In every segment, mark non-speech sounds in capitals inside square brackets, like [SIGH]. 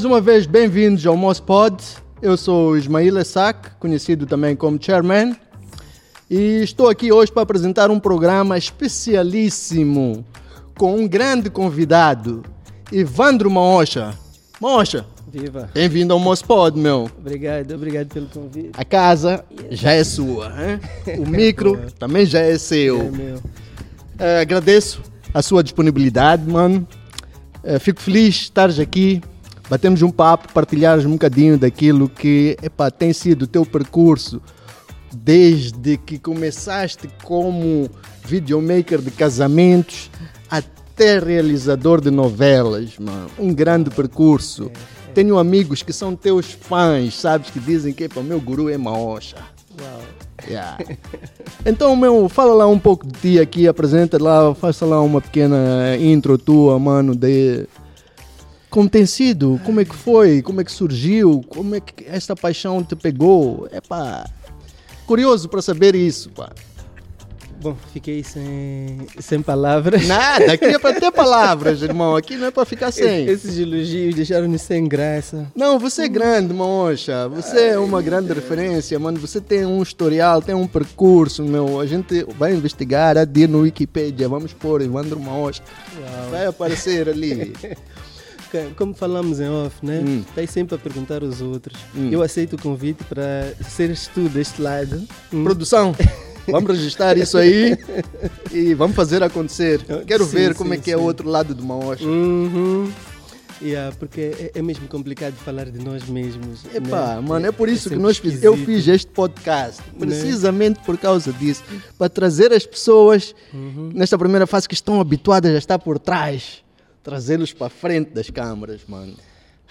Mais uma vez, bem-vindos ao Mospod. Eu sou Ismail Essak, conhecido também como Chairman, e estou aqui hoje para apresentar um programa especialíssimo com um grande convidado, Ivandro Maosha. Maosha, Viva! bem-vindo ao Mospod, meu. Obrigado, obrigado pelo convite. A casa já é sua, hein? o [LAUGHS] micro também já é seu. É meu. É, agradeço a sua disponibilidade, mano. É, fico feliz de estares aqui. Batemos um papo, partilhares um bocadinho daquilo que epá, tem sido o teu percurso desde que começaste como videomaker de casamentos até realizador de novelas, mano. Um grande percurso. Tenho amigos que são teus fãs, sabes, que dizem que o meu guru é Maosha. Uau! Yeah. [LAUGHS] Então, meu, fala lá um pouco de ti aqui, apresenta lá, faça lá uma pequena intro tua, mano, de como tem sido, como é que foi, como é que surgiu, como é que esta paixão te pegou. É pá, curioso para saber isso, pá. Bom, fiquei sem, sem palavras. Nada, aqui é para ter [LAUGHS] palavras, irmão, aqui não é para ficar sem. Esses elogios deixaram-me sem graça. Não, você é grande, Maosha. Você é uma grande referência, mano. Você tem um historial, tem um percurso, meu. A gente vai investigar, a dir no Wikipedia. Vamos pôr Evandro. Uau. Vai aparecer ali. [LAUGHS] Ok, Como falamos em off, né? Hum. Estás sempre a perguntar aos outros. Hum. Eu aceito o convite para seres tu deste lado. Hum. Produção, vamos registrar isso aí [LAUGHS] e vamos fazer acontecer. Quero Sim, ver como é sim, que é o sim. outro lado do Maosha. Uhum. Yeah, porque é, é mesmo complicado falar de nós mesmos. Epá, né? mano, é por isso que sempre nós fiz, eu fiz este podcast, Né? precisamente por causa disso, para trazer as pessoas Uhum. nesta primeira fase que estão habituadas a estar por trás, trazê-los para frente das câmaras, mano.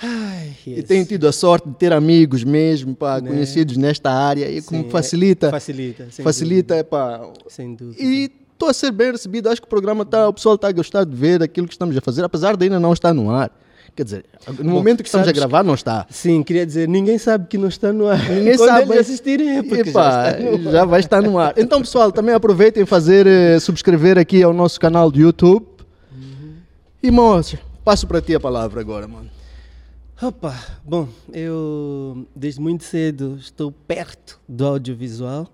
Ai, E yes. tenho tido a sorte de ter amigos mesmo, pá, Né? conhecidos nesta área e como facilita, Facilita, sem facilita, dúvida. epá, Sem dúvida. E estou a ser bem recebido. Acho que o programa está, o pessoal está a gostar de ver aquilo que estamos a fazer, apesar de ainda não estar no ar. Quer dizer, no momento que estamos a gravar, não está. Sim, queria dizer, ninguém sabe que não está no ar. Ninguém Quando sabe. eles assistirem é porque Epá, já já vai estar no ar. Então, pessoal, também aproveitem fazer eh, subscrever aqui ao nosso canal do YouTube. E, moço, passo para ti a palavra agora, mano. Opa, bom, eu desde muito cedo estou perto do audiovisual.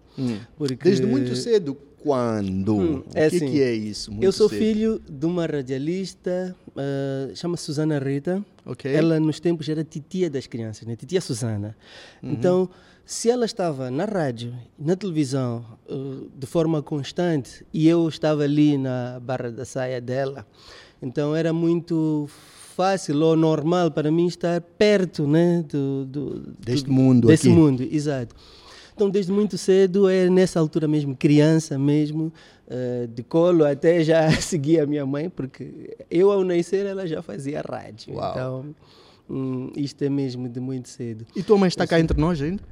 Porque Desde muito cedo, quando? Hum, o é que, assim, que é isso? Muito eu sou cedo? filho de uma radialista, ah, chama Susana Rita. Ok. Ela nos tempos era titia das crianças, né? titia Susana. Uhum. Então, se ela estava na rádio, na televisão, ah, de forma constante, e eu estava ali na barra da saia dela, então era muito fácil ou normal para mim estar perto né, do, do, Deste do- mundo desse aqui. mundo, exato. Então, desde muito cedo, é nessa altura mesmo, criança mesmo, eh, de colo, até já [LAUGHS] seguia a minha mãe, porque eu, ao nascer, ela já fazia rádio. Uau. Então, hum, isto é mesmo de muito cedo. E tua mãe está cá entre nós ainda?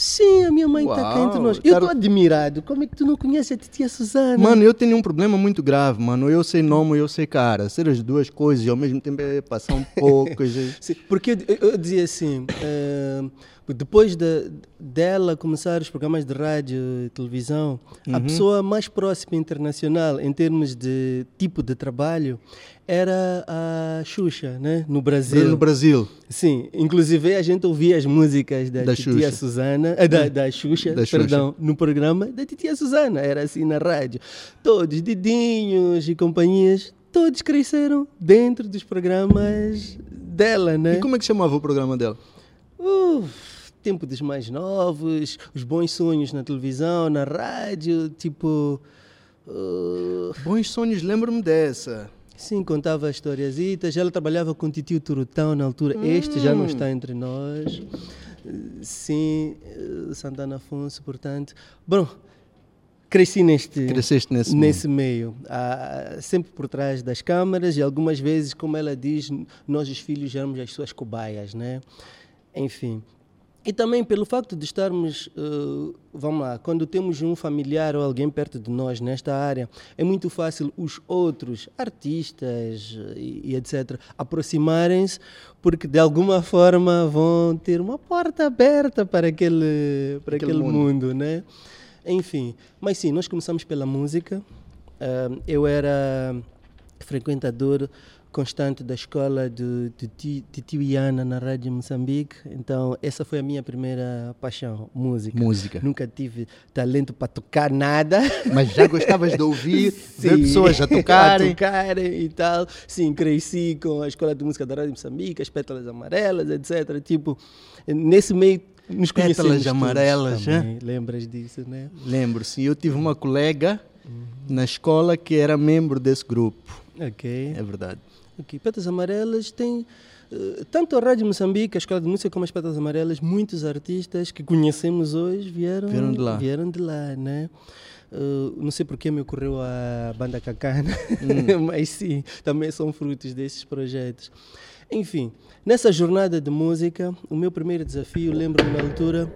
Sim, a minha mãe está cá entre nós. Eu estou admirado. Como é que tu não conheces a titia Susana? Mano, eu tenho um problema muito grave, mano. Eu sei nome e eu sei cara. Ser as duas coisas e ao mesmo tempo é passar um pouco. [LAUGHS] Sim, porque eu, eu- eu dizia assim, eh, depois de, dela começar os programas de rádio e televisão, a pessoa mais próxima internacional em termos de tipo de trabalho era a Xuxa, né? no Brasil. no Brasil. Sim, inclusive a gente ouvia as músicas da, Da titia. Susana, eh, da, da Xuxa, Da Xuxa. perdão, no programa da titia Susana, era assim na rádio. Todos, Didinhos e companhias, todos cresceram dentro dos programas dela, né? E como é que chamava o programa dela? Uf, tempo dos mais novos, os bons sonhos na televisão, na rádio, tipo... uh, Bons sonhos, lembro-me dessa. Sim, contava historiazitas. Ela trabalhava com o titio Turutão na altura. Este já não está entre nós. Sim, eh, Santana Afonso, portanto. Bom, cresci neste, Cresceste nesse nesse meio. Ah, sempre por trás das câmaras e algumas vezes, como ela diz, nós os filhos éramos as suas cobaias, né? Enfim. E também pelo facto de estarmos, eh, vamos lá, quando temos um familiar ou alguém perto de nós nesta área, é muito fácil os outros artistas eh, e, e etc. aproximarem-se, porque de alguma forma vão ter uma porta aberta para aquele, para Aquele aquele, mundo. mundo. né? Enfim, mas sim, nós começamos pela música. Ah, eu era frequentador constante da escola de, de, de Tiuiana na Rádio Moçambique. Então, essa foi a minha primeira paixão, música. Música. Nunca tive talento para tocar nada. Mas já gostavas de ouvir, [LAUGHS] ver Sim, pessoas a tocarem. [LAUGHS] a tocarem e tal. Sim, cresci com a escola de música da Rádio Moçambique, as pétalas amarelas, etc. Tipo, nesse meio nos Pétalas amarelas, também. Lembras disso, né? Lembro-se, eu tive uma colega na escola que era membro desse grupo. Ok. É verdade. Ok, Pétalas Amarelas tem eh, tanto a Rádio Moçambique, a Escola de Música, como as Pétalas Amarelas, muitos artistas que conhecemos hoje vieram, Vieram de lá. Vieram de lá, né? Eh, não sei porque me ocorreu a banda Cacana, Hum. [LAUGHS] mas sim, também são frutos desses projetos. Enfim, nessa jornada de música, o meu primeiro desafio, lembro-me na altura,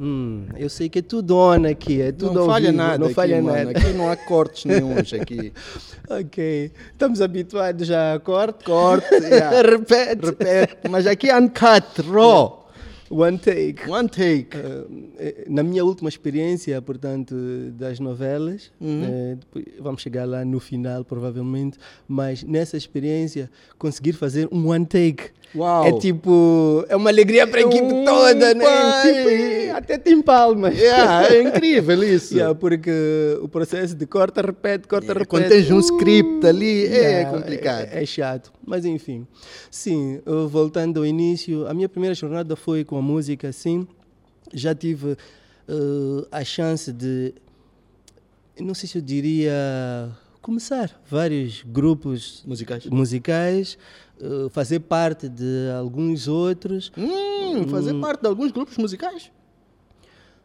hum, eu sei que é tudo on aqui, é tudo não falha vivo, nada não aqui, falha mano. nada. Aqui não há cortes nenhums aqui. [LAUGHS] Ok, estamos habituados já a corte. Corte, [LAUGHS] yeah. Repete. Repete, mas aqui é uncut, raw. One take. One take. Eh, Na minha última experiência, portanto, das novelas, Uhum. eh, depois vamos chegar lá no final, provavelmente, mas nessa experiência, conseguir fazer um one take. Uau. É tipo, é uma alegria para a equipe Um toda, né? Tipo, até tem palmas. Yeah, é [LAUGHS] incrível isso. Yeah, porque o processo de corta, repete, corta, repete. Quando tens um script ali, é Yeah, complicado. É, é chato, mas enfim. Sim, uh, voltando ao início, a minha primeira jornada foi com a música, sim. Já tive uh, a chance de, não sei se eu diria, começar vários grupos Musicais. musicais, uh, fazer parte de alguns outros. Hum, fazer parte de alguns grupos musicais.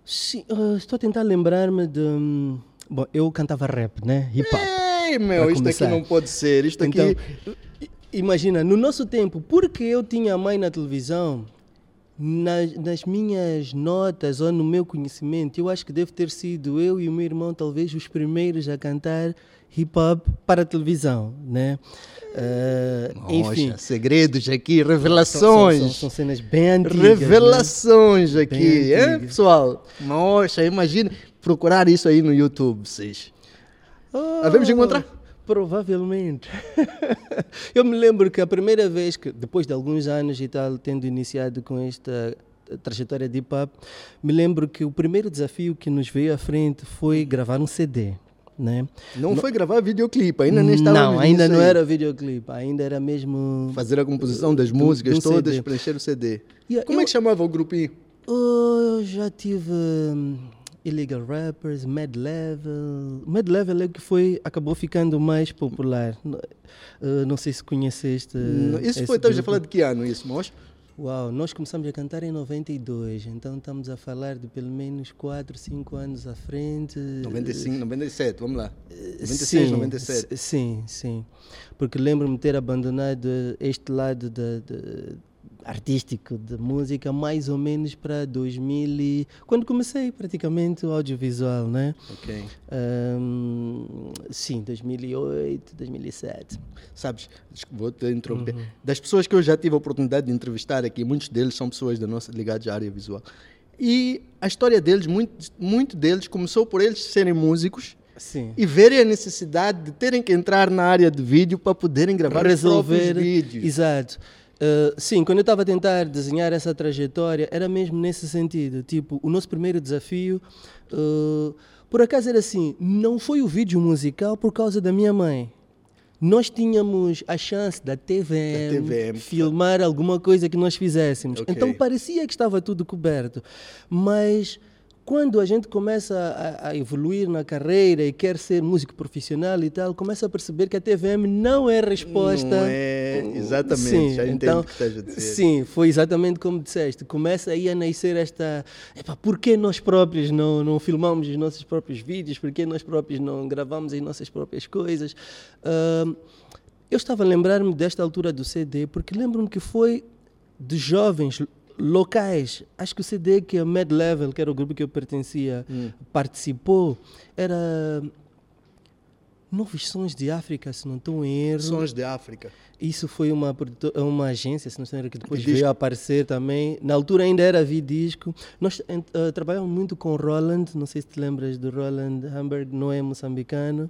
Sim, uh, estou a tentar lembrar-me de. hum, Bom, eu cantava rap, né? Hip hop. Ei, meu, isto começar. aqui não pode ser. Isto. Então, imagina, no nosso tempo, porque eu tinha a mãe na televisão, nas, nas minhas notas ou no meu conhecimento, eu acho que deve ter sido eu e o meu irmão talvez os primeiros a cantar hip hop para a televisão, né? Ah, enfim, Nossa, segredos aqui, são, revelações. são- são cenas bem antigas. né? Revelações aqui, Bem hein, pessoal? Nossa, imagina procurar isso aí no YouTube, vocês. Oh, Havemos de encontrar? Provavelmente. [LAUGHS] eu me lembro que a primeira vez que, depois de alguns anos e tal, tendo iniciado com esta trajetória de hip hop, me lembro que o primeiro desafio que nos veio à frente foi gravar um CD. Né? Não, foi gravar videoclipe, ainda nem estava Não, ainda não era videoclipe, ainda era mesmo. Fazer a composição das músicas todas, CD. preencher o CD. Yeah, Como é eu- que chamava o grupinho? Eu já tive hum, Illegal Rappers, Mad Level. Mad Level é o que foi, acabou ficando mais popular. Uh, não sei se conheceste. Isso foi, estamos a falar de que ano isso, moço? Uau, nós começamos a cantar em 92, então estamos a falar de pelo menos 4, 5 anos à frente. 95, 97, vamos lá. 96, sim, 97. s- Sim, sim. Porque lembro-me ter abandonado este lado da- artístico de música mais ou menos para 2000 e, quando comecei praticamente o audiovisual, né? Ok. Ahm, sim, 2008, 2007. Sabes, desculpa, vou-te interromper. Das pessoas que eu já tive a oportunidade de entrevistar aqui, muitos deles são pessoas da nossa ligadas à área visual. E a história deles, muito, muito deles, começou por eles serem músicos Sim. e verem a necessidade de terem que entrar na área de vídeo para poderem gravar os próprios vídeos. Exato. Uh, sim, quando eu estava a tentar desenhar essa trajetória, era mesmo nesse sentido. Tipo, o nosso primeiro desafio, uh, por acaso era assim, não foi o vídeo musical por causa da minha mãe. Nós tínhamos a chance da TVM, Da TVM, filmar alguma coisa que nós fizéssemos. Ok. Então parecia que estava tudo coberto. Mas quando a gente começa a, a evoluir na carreira e quer ser músico profissional e tal, começa a perceber que a TVM não é resposta. Não é, exatamente, Sim, já entendo então, o que estás a dizer. Sim, foi exatamente como disseste. Começa aí a nascer esta. Epá, por que nós próprios não, não filmamos os nossos próprios vídeos? Por que nós próprios não gravamos as nossas próprias coisas? Ahm, eu estava a lembrar-me desta altura do CD, porque lembro-me que foi de jovens locais. Acho que o CD que a Mad Level, que era o grupo que eu pertencia, Hum. participou, era Novos Sons de África, se não estou em erro. Sons de África. Isso foi uma, uma agência, se não estou em erro, que depois De veio a aparecer também. Na altura ainda era Vidisco. Nós eh, trabalhamos muito com Roland, não sei se te lembras do Roland Hamburg, não é moçambicano.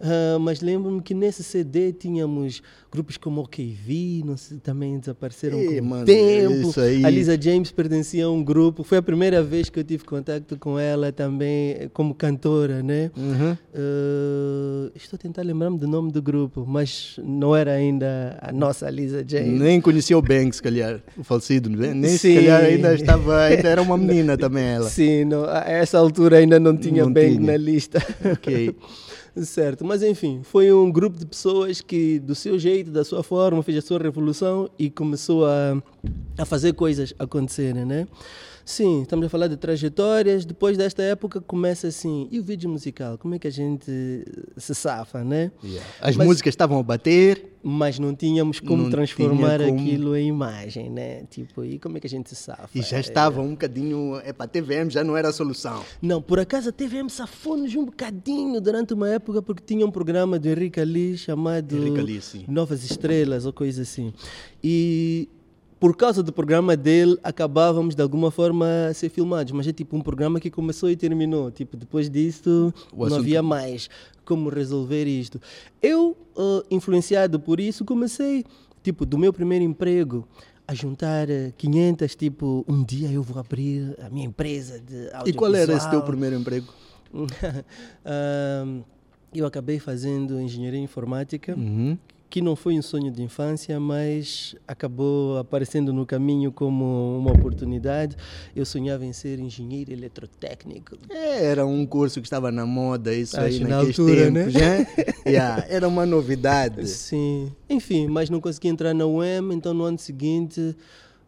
Uh, mas lembro-me que nesse CD tínhamos grupos como OKV, não sei, também desapareceram Ei, com mano, o tempo. A Lisa James pertencia a um grupo. Foi a primeira vez que eu tive contato com ela também como cantora, né? Uhum. Uh, estou a tentar lembrar-me do nome do grupo, mas não era ainda a nossa Lisa James. Nem conhecia o Banks, se calhar, o falecido, né? nem se Sim. calhar ainda estava, ainda era uma menina [LAUGHS] também ela. Sim, não, a essa altura ainda não tinha Não Bang tinha. na lista. Ok. [LAUGHS] Certo, mas enfim, foi um grupo de pessoas que, do seu jeito, da sua forma, fez a sua revolução e começou a, a fazer coisas acontecerem, né? Sim, estamos a falar de trajetórias. Depois desta época começa assim, e o vídeo musical? Como é que a gente se safa, né? As Mas- músicas estavam a bater, Mas não tínhamos como Não transformar tinha como. aquilo em imagem, né? Tipo, e como é que a gente se safa? e já É, estava um bocadinho. Epá, TVM já não era a solução. Não, por acaso a TVM safou-nos um bocadinho durante uma época porque tinha um programa do Henrique Ali chamado Henrique Ali, sim. Novas Estrelas ou coisa assim. E por causa do programa dele acabávamos de alguma forma a ser filmados, mas é tipo um programa que começou e terminou. Tipo, depois disso O não havia mais como resolver isto. Eu, ah, influenciado por isso, comecei, tipo, do meu primeiro emprego, a juntar eh, 500, tipo, um dia eu vou abrir a minha empresa de E qual era esse teu audiovisual. primeiro emprego? [LAUGHS] Eu acabei fazendo engenharia informática, Uhum. Que não foi um sonho de infância, mas acabou aparecendo no caminho como uma oportunidade. Eu sonhava em ser engenheiro eletrotécnico. É, Era um curso que estava na moda, isso aí Acho na naqueles altura, né? tempos, né? [LAUGHS] Yeah, era uma novidade. Sim. Enfim, mas não consegui entrar na UEM, então no ano seguinte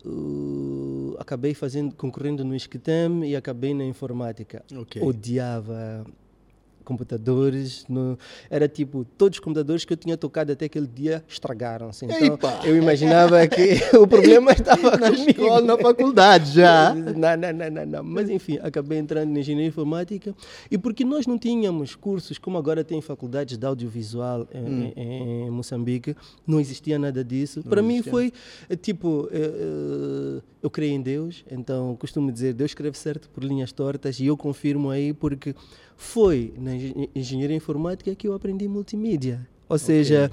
uh, acabei fazendo, concorrendo no ISCTEM e acabei na informática. Ok. Odiava computadores. no- era tipo, todos os computadores que eu tinha tocado até aquele dia estragaram-se. Então eu imaginava que [LAUGHS] o problema [LAUGHS] estava Na comigo. escola, na faculdade já. [LAUGHS] Não, não, não, não, não. Mas enfim, acabei entrando na engenharia informática e porque nós não tínhamos cursos como agora tem faculdades de audiovisual em, em- em Moçambique, não existia nada disso. Para mim existia. foi eh, tipo, eh, eu creio em Deus, então costumo dizer, Deus escreve certo por linhas tortas e eu confirmo aí porque foi na engen- engenharia informática que eu aprendi multimídia. Ou seja,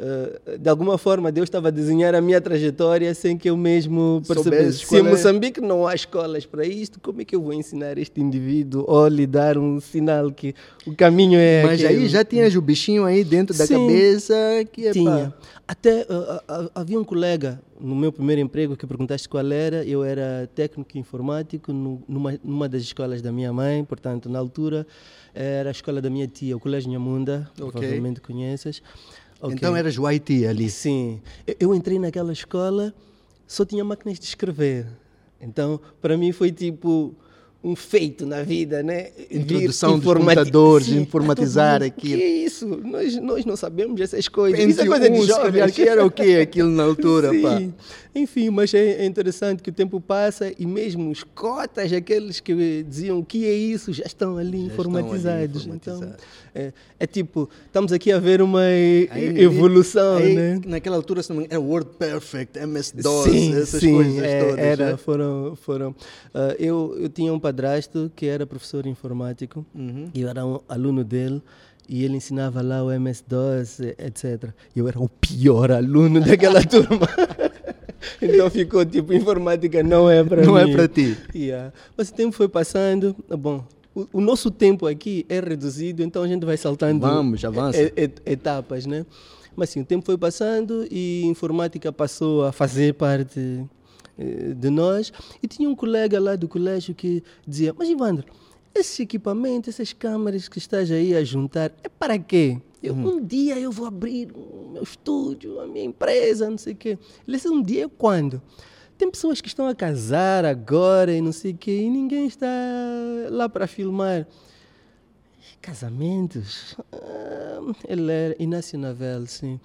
eh, de alguma forma Deus estava a desenhar a minha trajetória sem que eu mesmo percebesse. Se em é- Moçambique não há escolas para isto, como é que eu vou ensinar este indivíduo ou lhe dar um sinal que o caminho é Mas aquele? aí já tinhas o bichinho aí dentro da Sim. cabeça que epá, Tinha. Até ah, ah, ah, havia um colega no meu primeiro emprego que perguntaste qual era. Eu era técnico informático no- numa, numa das escolas da minha mãe, portanto, na altura era a escola da minha tia, o Colégio Nhamunda, Ok. provavelmente conheces. Ok. Então eras o IT ali. Sim. Eu, eu entrei naquela escola, só tinha máquinas de escrever. Então, para mim foi tipo um feito na vida, né? Introdução dos informati- computadores, Sim, informatizar mundo, aquilo. Que é isso? Nós, nós não sabemos essas coisas. Isso é coisa de jovens. que era o quê aquilo na altura, pá? Sim. Enfim, mas é é interessante que o tempo passa e mesmo os cotas, aqueles que diziam o que é isso, já estão ali Já estão ali informatizados. informatizados. Então, é, é tipo, estamos aqui a ver uma Aí- evolução, aí, né? Naquela altura era Word Perfect, MS-DOS, essas sim, coisas é, todas. era, né? foram, foram. Ah, eu, eu tinha um padrasto que era professor informático Uhum. e eu era um aluno dele e ele ensinava lá o MS-DOS, etc. E eu era o pior aluno [LAUGHS] daquela turma. [LAUGHS] então ficou tipo, informática não é para mim. Não é para ti. Yeah. Mas o tempo foi passando, bom, o, o nosso tempo aqui é reduzido, então a gente vai saltando Vamos, avança. e- e- etapas, né? Mas sim, o tempo foi passando e informática passou a fazer parte de nós. E tinha um colega lá do colégio que dizia: Mas Ivandro, esse equipamento, essas câmaras que estás aí a juntar, é para quê? Eu, Um dia eu vou abrir o meu estúdio, a minha empresa, não sei o quê. Ele disse: Um dia quando? Tem pessoas que estão a casar agora e não sei o quê, e ninguém está lá para filmar. Casamentos? Ah, ele era Inácio Navel, sim.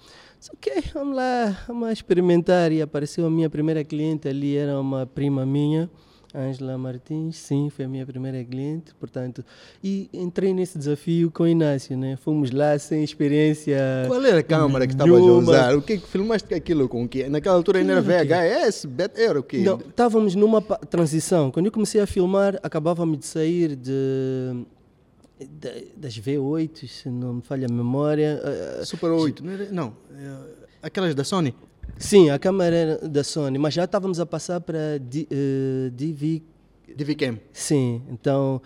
Que vamos lá, vamos experimentar. E apareceu a minha primeira cliente ali, era uma prima minha, Ângela Martins, sim, foi a minha primeira cliente, portanto. E entrei nesse desafio com o Inácio, né? Fomos lá sem experiência. Qual era a câmera que estavas a usar? O que que filmaste com aquilo com o quê? Naquela altura ainda era VHS, bet- era o quê? Não, estávamos numa transição. Quando eu comecei a filmar, acabava-me de sair de, das V8, se não me falha a memória. Uh, Super 8, não, era, não é, aquelas da Sony? Sim, a câmera era da Sony, mas já estávamos a passar para uh, DV. DVCam. Sim, então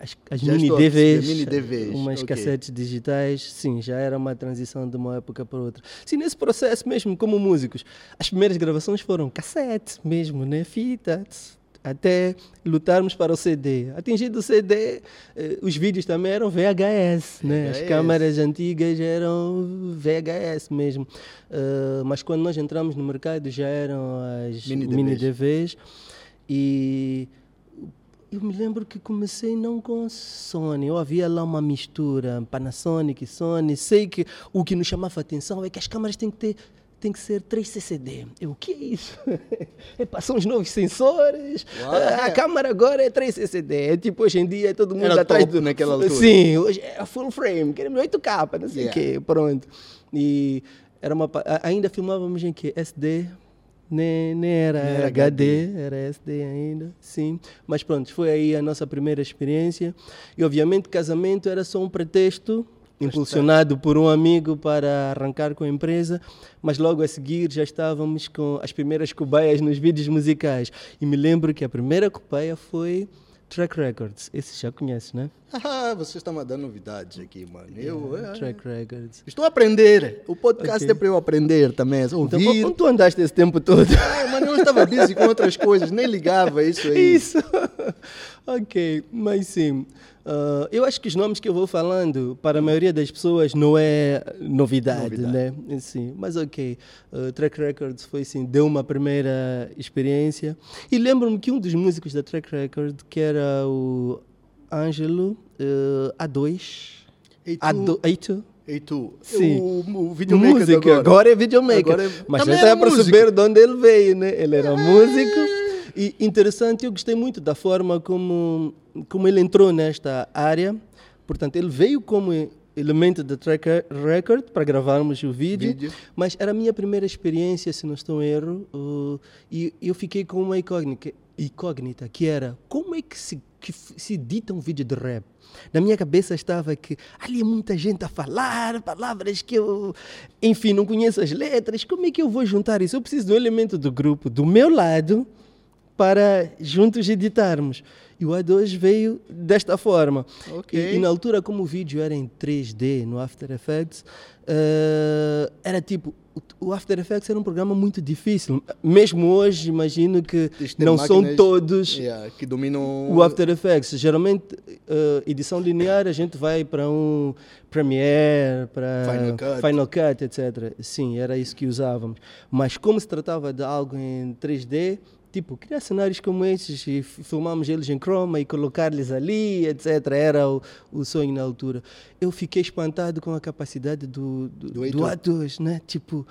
as, as mini, DVs, mini DVs, umas okay. cassetes digitais, sim, já era uma transição de uma época para outra. Sim, nesse processo mesmo, como músicos, as primeiras gravações foram cassetes mesmo, né? Fitas, até lutarmos para o CD. Atingido o CD, eh, os vídeos também eram VHS, né? As câmeras antigas eram VHS mesmo. Uh, mas quando nós entramos no mercado já eram as mini, mini DVs. DVs e eu me lembro que comecei não com Sony, eu havia lá uma mistura, Panasonic, Sony. Sei que o que nos chamava a atenção é que as câmeras têm que ter tem que ser 3 CCD. Eu, o que é isso? [LAUGHS] É, são os novos sensores. A, a câmera agora é 3 CCD. É tipo, hoje em dia todo mundo Era atrás do... naquela altura. Sim, hoje é full frame, queremos 8K, não sei o yeah. quê, pronto. E era uma... ainda filmávamos em quê? SD, nem, nem era, era HD, HD, era SD ainda, sim. Mas pronto, foi aí a nossa primeira experiência. E obviamente casamento era só um pretexto impulsionado por um amigo para arrancar com a empresa, mas logo a seguir já estávamos com as primeiras cobaias nos vídeos musicais. E me lembro que a primeira cobaia foi Track Records. Esse já conhece, né? [LAUGHS] Ah, você está me dando novidades aqui, mano. Eu, yeah, Track Records. Estou a aprender. O podcast okay. é para eu aprender também. Ouvir. Então, onde tu andaste esse tempo todo? Ah, mano, eu estava busy com outras coisas, nem ligava isso aí. [LAUGHS] Isso. Ok, mas sim. Uh, eu acho que os nomes que eu vou falando, para a maioria das pessoas, não é novidade, novidade. né? Sim, mas ok. Uh, Track Records foi assim, deu uma primeira experiência. E lembro-me que um dos músicos da Track Record, que era o Ângelo uh, A2. A2. A2. E tu? Sim. O, o videomaker Música, agora. agora é videomaker. Agora é... Mas já está a perceber de onde ele veio, né? Ele era é. músico e interessante, eu gostei muito da forma como, como ele entrou nesta área. Portanto, ele veio como elemento da track record para gravarmos o vídeo, vídeo, mas era a minha primeira experiência, se não estou em erro, uh, e eu fiquei com uma incógnita, incógnita que era como é que se, que se edita um vídeo de rap? Na minha cabeça estava que ali é muita gente a falar, palavras que eu, enfim, não conheço as letras, como é que eu vou juntar isso? Eu preciso de um elemento do grupo do meu lado para juntos editarmos. E o A2 veio desta forma. Okay. E, e, na altura, como o vídeo era em 3D no After Effects, uh, era tipo. O After Effects era um programa muito difícil. Mesmo hoje, imagino que não são todos yeah, que dominam o After Effects. Geralmente, uh, edição linear, a gente vai para um Premiere, para Final Cut. Final Cut, etc. Sim, era isso que usávamos. Mas como se tratava de algo em 3D, tipo, criar cenários como esses e filmamos eles em chroma e colocar-lhes ali, etc. Era o, o sonho na altura. Eu fiquei espantado com a capacidade do, do, do, do A2, né? Tipo,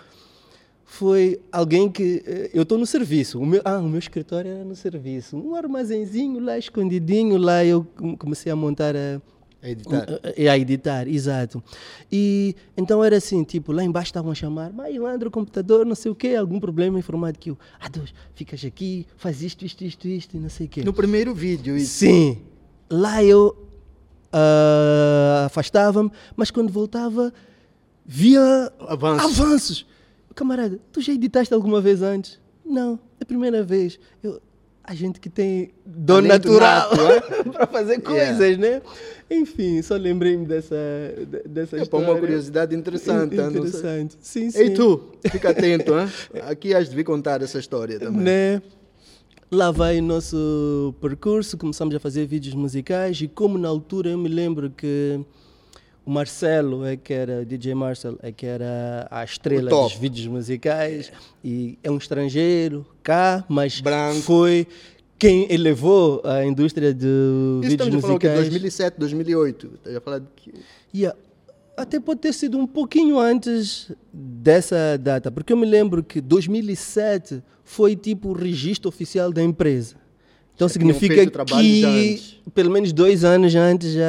foi alguém que. Eh, eu estou no serviço. O meu, ah, o meu escritório era no serviço. Um armazenzinho lá escondidinho, lá eu comecei a montar a a editar. É a editar, exato. E então era assim, tipo, lá embaixo estavam a chamar, mas Leandro, computador, não sei o quê, algum problema informático. Eu, ah, Deus, ficas aqui, faz isto, isto, isto, isto, e não sei o quê. No primeiro vídeo, isso. Sim. Lá eu uh, afastava-me, mas quando voltava, via avanços. avanços. Camarada, tu já editaste alguma vez antes? Não, é a primeira vez. Eu, a gente que tem dor natural é? [LAUGHS] para fazer [LAUGHS] coisas, yeah. né? Enfim, só lembrei-me dessa, dessa é história. É uma curiosidade interessante. Interessante, sim, sim. E tu, fica atento, hein? aqui has de vir contar essa história também. Né? Lá vai o nosso percurso, começamos a fazer vídeos musicais e como na altura eu me lembro que o Marcelo é que era, DJ Marcel é que era a estrela dos vídeos musicais e é um estrangeiro cá, mas Branco. foi quem elevou a indústria de Isso vídeos musicais. Estamos 2007, 2008. Estás a falar de que... Yeah. Até pode ter sido um pouquinho antes dessa data, porque eu me lembro que 2007 foi tipo o registro oficial da empresa. Então Já significa que pelo menos dois anos antes já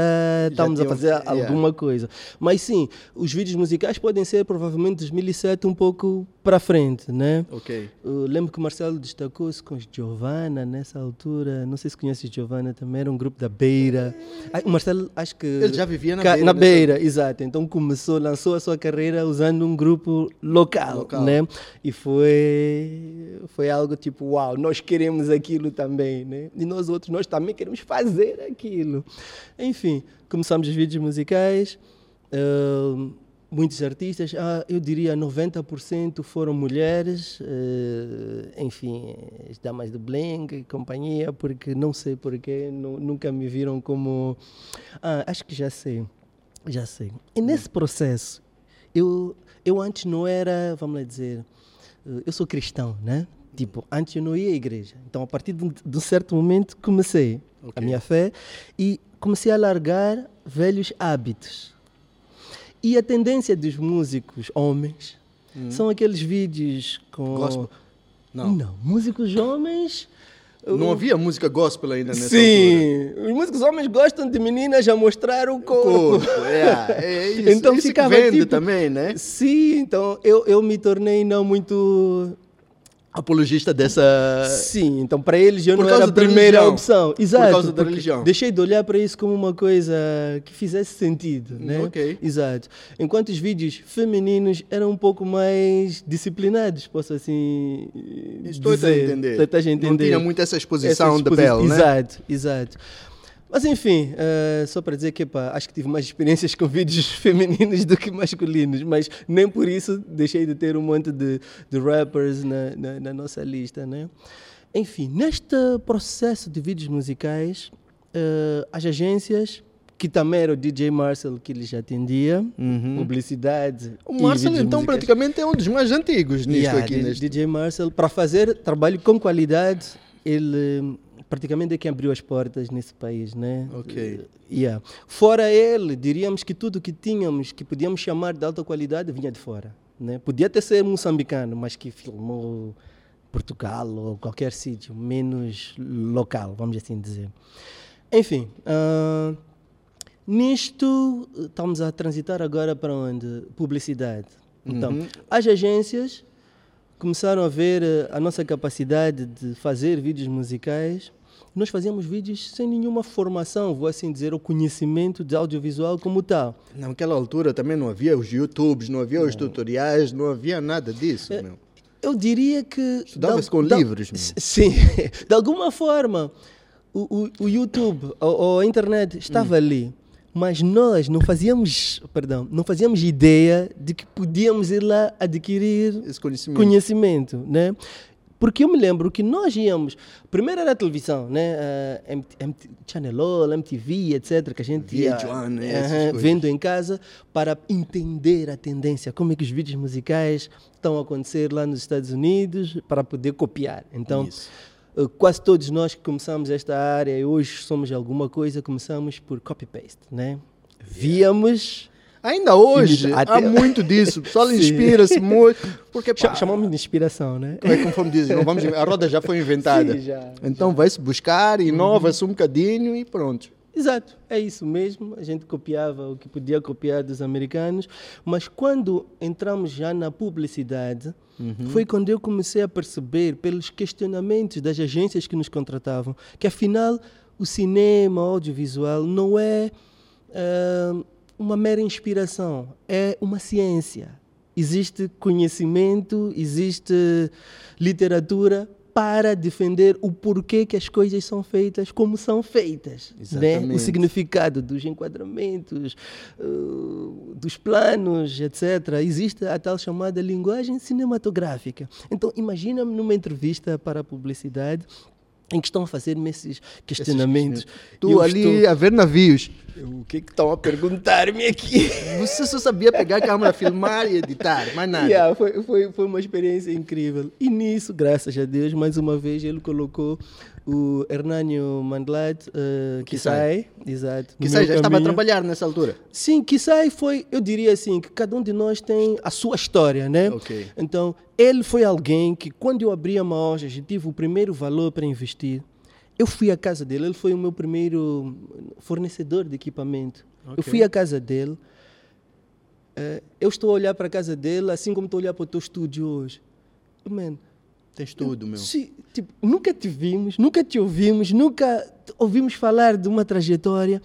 estamos a tinham- fazer yeah. alguma coisa. Mas sim, os vídeos musicais podem ser provavelmente 2007 um pouco para frente, né? Ok. Eu lembro que o Marcelo destacou-se com Giovanna nessa altura. Não sei se conhece Giovanna também, era um grupo da Beira. O Marcelo, acho que. Ele já vivia na Beira Na nessa- Beira, exato. Então começou, lançou a sua carreira usando um grupo local, Local. né? E foi, foi algo tipo, uau, nós queremos aquilo também, né? E nós outros, nós também queremos fazer aquilo. Enfim, começamos os vídeos musicais. ah, muitos artistas, ah, eu diria 90% foram mulheres, eh, enfim, as damas do Bling e companhia, porque não sei porquê, nu- nunca me viram como. Ah, acho que já sei, já sei. E nesse processo, eu, eu antes não era, vamos lá dizer, eu sou cristão, né? Tipo, antes eu não ia à igreja. Então, a partir de um, de um certo momento, comecei a Ok. minha fé e comecei a largar velhos hábitos. E a tendência dos músicos homens são aqueles vídeos com. Hum. Gospel? Não. Não, músicos homens. Não havia música gospel ainda nessa altura. Sim, os músicos homens gostam de meninas a mostrar o corpo. Corpo, é, é isso. [LAUGHS] Então isso ficava vende tipo- também, né? Sim, então eu, eu me tornei não muito. Apologista dessa... Sim, então para eles eu Por não era a da primeira religião. opção. Por Exato. causa da religião. Deixei de olhar para isso como uma coisa que fizesse sentido, né? ok. Exato. Enquanto os vídeos femininos eram um pouco mais disciplinados, posso assim Estou a dizer. entender. Estás a Não entender. tinha muito essa exposição Essa de exposi- pele, né? Exato, exato. Mas enfim, eh, só para dizer que epá, acho que tive mais experiências com vídeos [LAUGHS] femininos do que masculinos, mas nem por isso deixei de ter um monte de, de rappers na, na, na nossa lista, né? Enfim, neste processo de vídeos musicais, eh, as agências, que também era o DJ Marcel que ele já atendia, publicidade. O vídeos então, musicais. praticamente é um dos mais antigos nisto Yeah, aqui. D- Neste... DJ Marcel, para fazer trabalho com qualidade, ele praticamente é quem abriu as portas nesse país, né? Ok. Eh, yeah. Fora ele, diríamos que tudo que tínhamos, que podíamos chamar de alta qualidade, vinha de fora, né? Podia até ser moçambicano, mas que filmou Portugal ou qualquer sítio, menos local, vamos assim dizer. Enfim, ah, nisto eh, estamos a transitar agora para onde? Publicidade. Então, as agências começaram a ver eh, a nossa capacidade de fazer vídeos musicais. Nós fazíamos vídeos sem nenhuma formação, vou assim dizer, o conhecimento de audiovisual como tal. Naquela altura também não havia os YouTubes, não havia os tutoriais, não havia nada disso, É, meu. Eu diria que. Estudava-se com livros, meu. Sim, [LAUGHS] de alguma forma, o, o, o YouTube ou, ou a internet estava ali, mas nós não fazíamos, perdão, não fazíamos ideia de que podíamos ir lá adquirir Esse conhecimento. conhecimento, né? Porque eu me lembro que nós íamos, primeiro era a televisão, né? Ah, M- M- Channel All, MTV, etc, que a gente ia VH1, né? Essas aham, coisas. vendo em casa para entender a tendência, como é que os vídeos musicais estão a acontecer lá nos Estados Unidos, para poder copiar. Então, Isso. eh, quase todos nós que começamos esta área e hoje somos alguma coisa, começamos por copy-paste, né? Víamos... Ainda hoje, Imita- há até- muito disso. [LAUGHS] O pessoal inspira-se muito. Porque, pá, Chamamos de inspiração, né? é conforme dizem, não vamos, a roda já foi inventada. [LAUGHS] Sim, já, então vai-se buscar, inova-se um bocadinho e pronto. Exato, é isso mesmo. A gente copiava o que podia copiar dos americanos, mas quando entramos já na publicidade, foi quando eu comecei a perceber, pelos questionamentos das agências que nos contratavam, que afinal o cinema, o audiovisual, não é ah, uma mera inspiração, é uma ciência. Existe conhecimento, existe literatura para defender o porquê que as coisas são feitas como são feitas. Né? O significado dos enquadramentos, uh, dos planos, etc. Existe a tal chamada linguagem cinematográfica. Então, imagina-me numa entrevista para a publicidade em que estão a fazer-me esses questionamentos. Eu ali estou- a ver navios. O que é que estão a perguntar-me aqui? [LAUGHS] Você só sabia pegar a câmera, filmar e editar, mais nada. Yeah, foi, foi, foi uma experiência incrível. E nisso, graças a Deus, mais uma vez ele colocou o Hernânio Mandlat, uh, que sai, exato. Meu já estava a trabalhar nessa altura. Sim, que sai foi, eu diria assim, que cada um de nós tem a sua história, né? Ok. Então, ele foi alguém que, quando eu abri a Maojas e tive o primeiro valor para investir, Eu fui à casa dele, ele foi o meu primeiro fornecedor de equipamento. Eu Ok. fui à casa dele, eh, eu estou a olhar para a casa dele assim como estou a olhar para o teu estúdio hoje. Man, Tens tudo, meu. Sim, tipo, nunca te vimos, nunca te ouvimos, nunca te ouvimos falar de uma trajetória,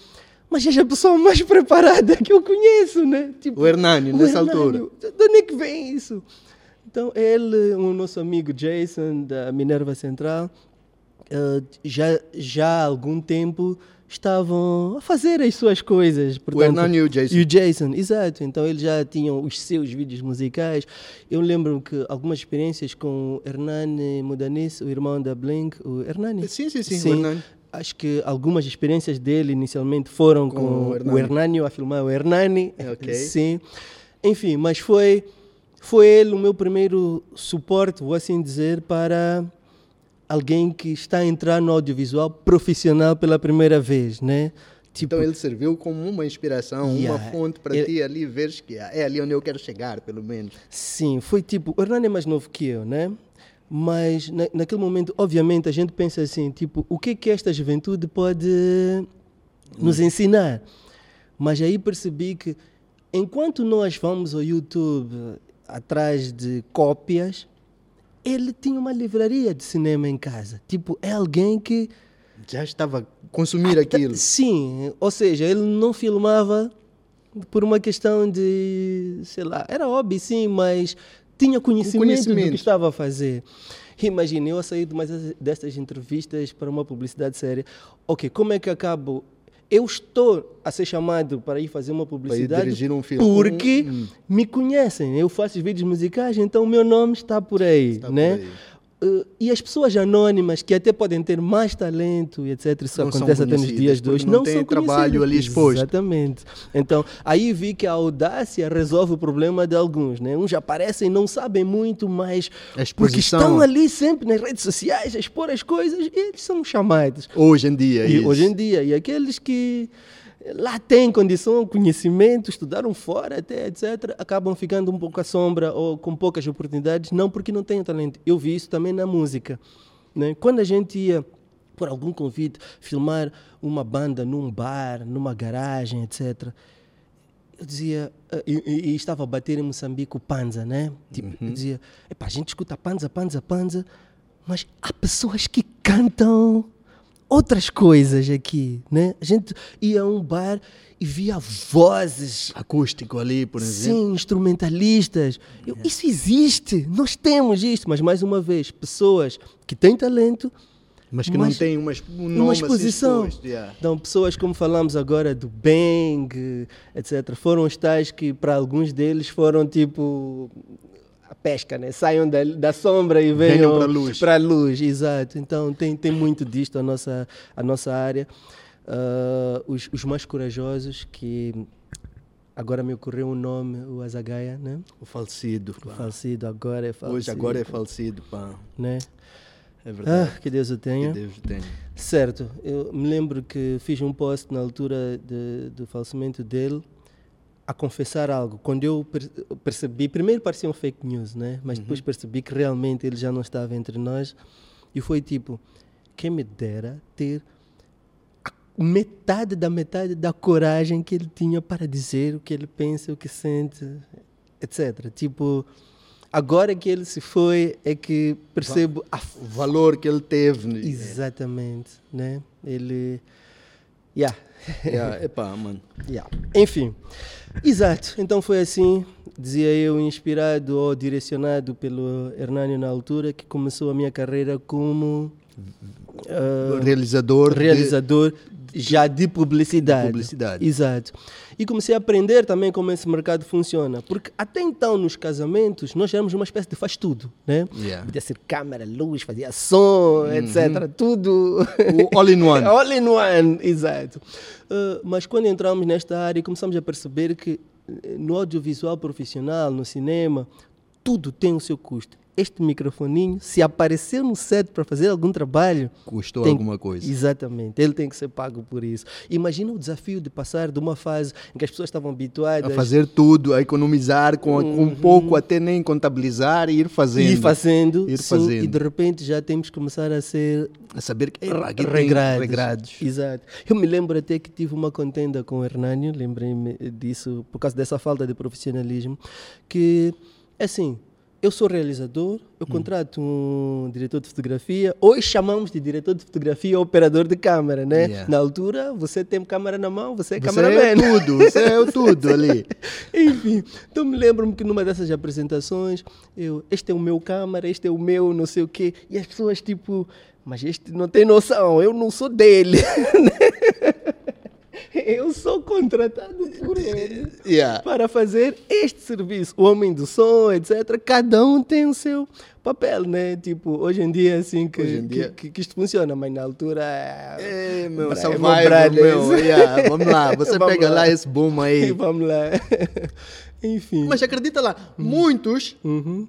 mas és a pessoa mais preparada que eu conheço, né? Tipo, O Hernani, nessa altura. De onde é que vem isso? Então, ele, o nosso amigo Jason, da Minerva Central, eh, já, já há algum tempo estavam a fazer as suas coisas. O Hernani e o Jason. E o Jason, exato. Então eles já tinham os seus vídeos musicais. Eu lembro que algumas experiências com o Hernani Mudanis, o irmão da Blink, o Hernani. Sim, sim, sim, o Hernani. Acho que algumas experiências dele inicialmente foram Com com, o o Hernani. Hernani, a filmar o Hernani. É, ok. [LAUGHS] Sim. Enfim, mas foi, foi ele o meu primeiro suporte, vou assim dizer, para alguém que está a entrar no audiovisual profissional pela primeira vez, né? Tipo, Então ele serviu como uma inspiração, uma Yeah. fonte para Ele- ti ali veres que é ali onde eu quero chegar, pelo menos. Sim, foi tipo, o Hernani é mais novo que eu, né? Mas na, naquele momento, obviamente, a gente pensa assim, tipo, o que é que esta juventude pode nos ensinar? Mas aí percebi que enquanto nós vamos ao YouTube atrás de cópias, ele tinha uma livraria de cinema em casa. Tipo, é alguém que Já estava a consumir aquilo. Sim, ou seja, ele não filmava por uma questão de, sei lá, era hobby sim, mas tinha conhecimento, do conhecimento. que estava a fazer. Imagina, eu a sair de uma destas entrevistas para uma publicidade séria. Ok, como é que acabo? Eu estou a ser chamado para ir fazer uma publicidade dirigir um filme. porque Hum, hum. me conhecem. Eu faço os vídeos musicais, então o meu nome está por aí, Está por né? aí. Uh, e as pessoas anônimas que até podem ter mais talento e etc. Isso Não acontece até nos dias de hoje. não Não têm são trabalho ali exposto. Exatamente. Então, aí vi que a audácia resolve o problema de alguns. Né? Uns aparecem e não sabem muito, mas porque estão ali sempre nas redes sociais a expor as coisas, eles são chamados. Hoje em dia, E É isso. hoje em dia, e aqueles que lá têm condição, conhecimento, estudaram fora até, etc., acabam ficando um pouco à sombra ou com poucas oportunidades, não porque não têm talento. Eu vi isso também na música. Né? Quando a gente ia, por algum convite, filmar uma banda num bar, numa garagem, etc., eu dizia, eh, e, e- e estava a bater em Moçambique o Panza, né? Tipo, eu dizia, epá, a gente escuta Panza, Panza, Panza, mas há pessoas que cantam outras coisas aqui, né? A gente ia a um bar e via vozes, Acústico ali, por exemplo. sim, instrumentalistas. Eu, Isso existe, nós temos isto, mas mais uma vez, pessoas que têm talento, Mas que Mas- não tem uma, um numa assim exposição. exposto, yeah. Então, pessoas como falamos agora do Bang, etc., foram os tais que para alguns deles foram tipo pesca, né? Saiam da, da sombra e Venham venham pra luz. Para a luz, exato. Então, tem, tem muito disto a nossa, a nossa área. Ah, os, os mais corajosos, que agora me ocorreu um nome, o Azagaia, né? O falecido. O falecido, agora é falecido. Hoje agora é falecido, pá. Né? É verdade. Ah, que Deus o tenha. que Deus o tenha. Certo, eu me lembro que fiz um post na altura de- do falecimento dele a confessar algo. Quando eu per- percebi, primeiro parecia um fake news, né? Mas depois percebi que realmente ele já não estava entre nós. E foi tipo, quem me dera ter a metade da metade da coragem que ele tinha para dizer o que ele pensa, o que sente, etc. Tipo, agora que ele se foi é que percebo a O valor que ele teve. né? Exatamente, né? Ele. Yeah. [LAUGHS] Yeah, epá, mano. yeah. Enfim, exato. Então foi assim, dizia eu, inspirado ou direcionado pelo Hernani na altura, que começou a minha carreira como ah, Realizador. de- realizador já de publicidade. publicidade. Exato. E comecei a aprender também como esse mercado funciona. Porque até então, nos casamentos, nós éramos uma espécie de faz tudo, né? Yeah. Podia ser câmera, luz, fazia som, etc. Tudo. O all-in-one. [LAUGHS] All in one, exato. Uh, mas quando entramos nesta área, começamos a perceber que eh, no audiovisual profissional, no cinema, tudo tem o seu custo. este microfoninho, se aparecer no set para fazer algum trabalho, Custou tem- alguma coisa. Exatamente, ele tem que ser pago por isso. Imagina o desafio de passar de uma fase em que as pessoas estavam habituadas A fazer tudo, a economizar com, com pouco, até nem contabilizar e ir fazendo. ir fazendo, Ir sim, fazendo. e de repente já temos que começar a ser A saber que "Epá, aqui tem regrados. regrados. Exato. Eu me lembro até que tive uma contenda com o Hernânio, lembrei-me disso por causa dessa falta de profissionalismo, que assim, eu sou realizador, eu Hum. contrato um diretor de fotografia, hoje chamamos de diretor de fotografia operador de câmera, né? Yeah. Na altura, você tem câmera na mão, você é Você cameraman. é tudo, você é o tudo ali. [LAUGHS] Enfim, então me lembro-me que numa dessas apresentações, eu, este é o meu câmara, este é o meu não sei o quê, e as pessoas tipo, mas este não tem noção, eu não sou dele. [LAUGHS] eu sou contratado por ele [LAUGHS] Yeah. para fazer este serviço. O homem do som, etc. Cada um tem o seu papel, né? Tipo, hoje em dia, assim, que, em dia- que, que, que isto funciona, mas na altura... É, meu, Survivor, meu brother. meu. yeah, vamos lá, você [LAUGHS] Vamos pega lá. lá esse boom aí. [LAUGHS] Vamos lá. Enfim. Mas acredita lá, muitos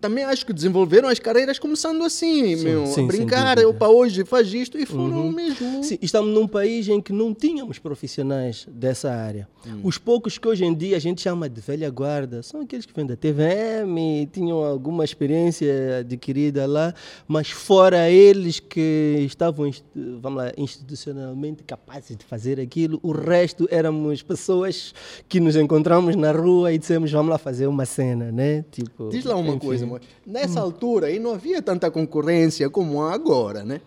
também acho que desenvolveram as carreiras começando assim, meu. sim, a brincar, para hoje faz isto e foram mesmo. Sim, estamos num país em que não tínhamos profissionais dessa área. Hum. Os poucos que hoje em dia a gente chama de velha guarda são aqueles que vêm da TVM, tinham alguma experiência adquirida lá, mas fora eles que estavam, vamos lá, institucionalmente capazes de fazer aquilo, o resto éramos pessoas que nos encontramos na rua e dissemos vamos lá fazer uma cena, né? Tipo, Diz lá uma enfim. coisa, amor. Nessa altura aí não havia tanta concorrência como há agora, né?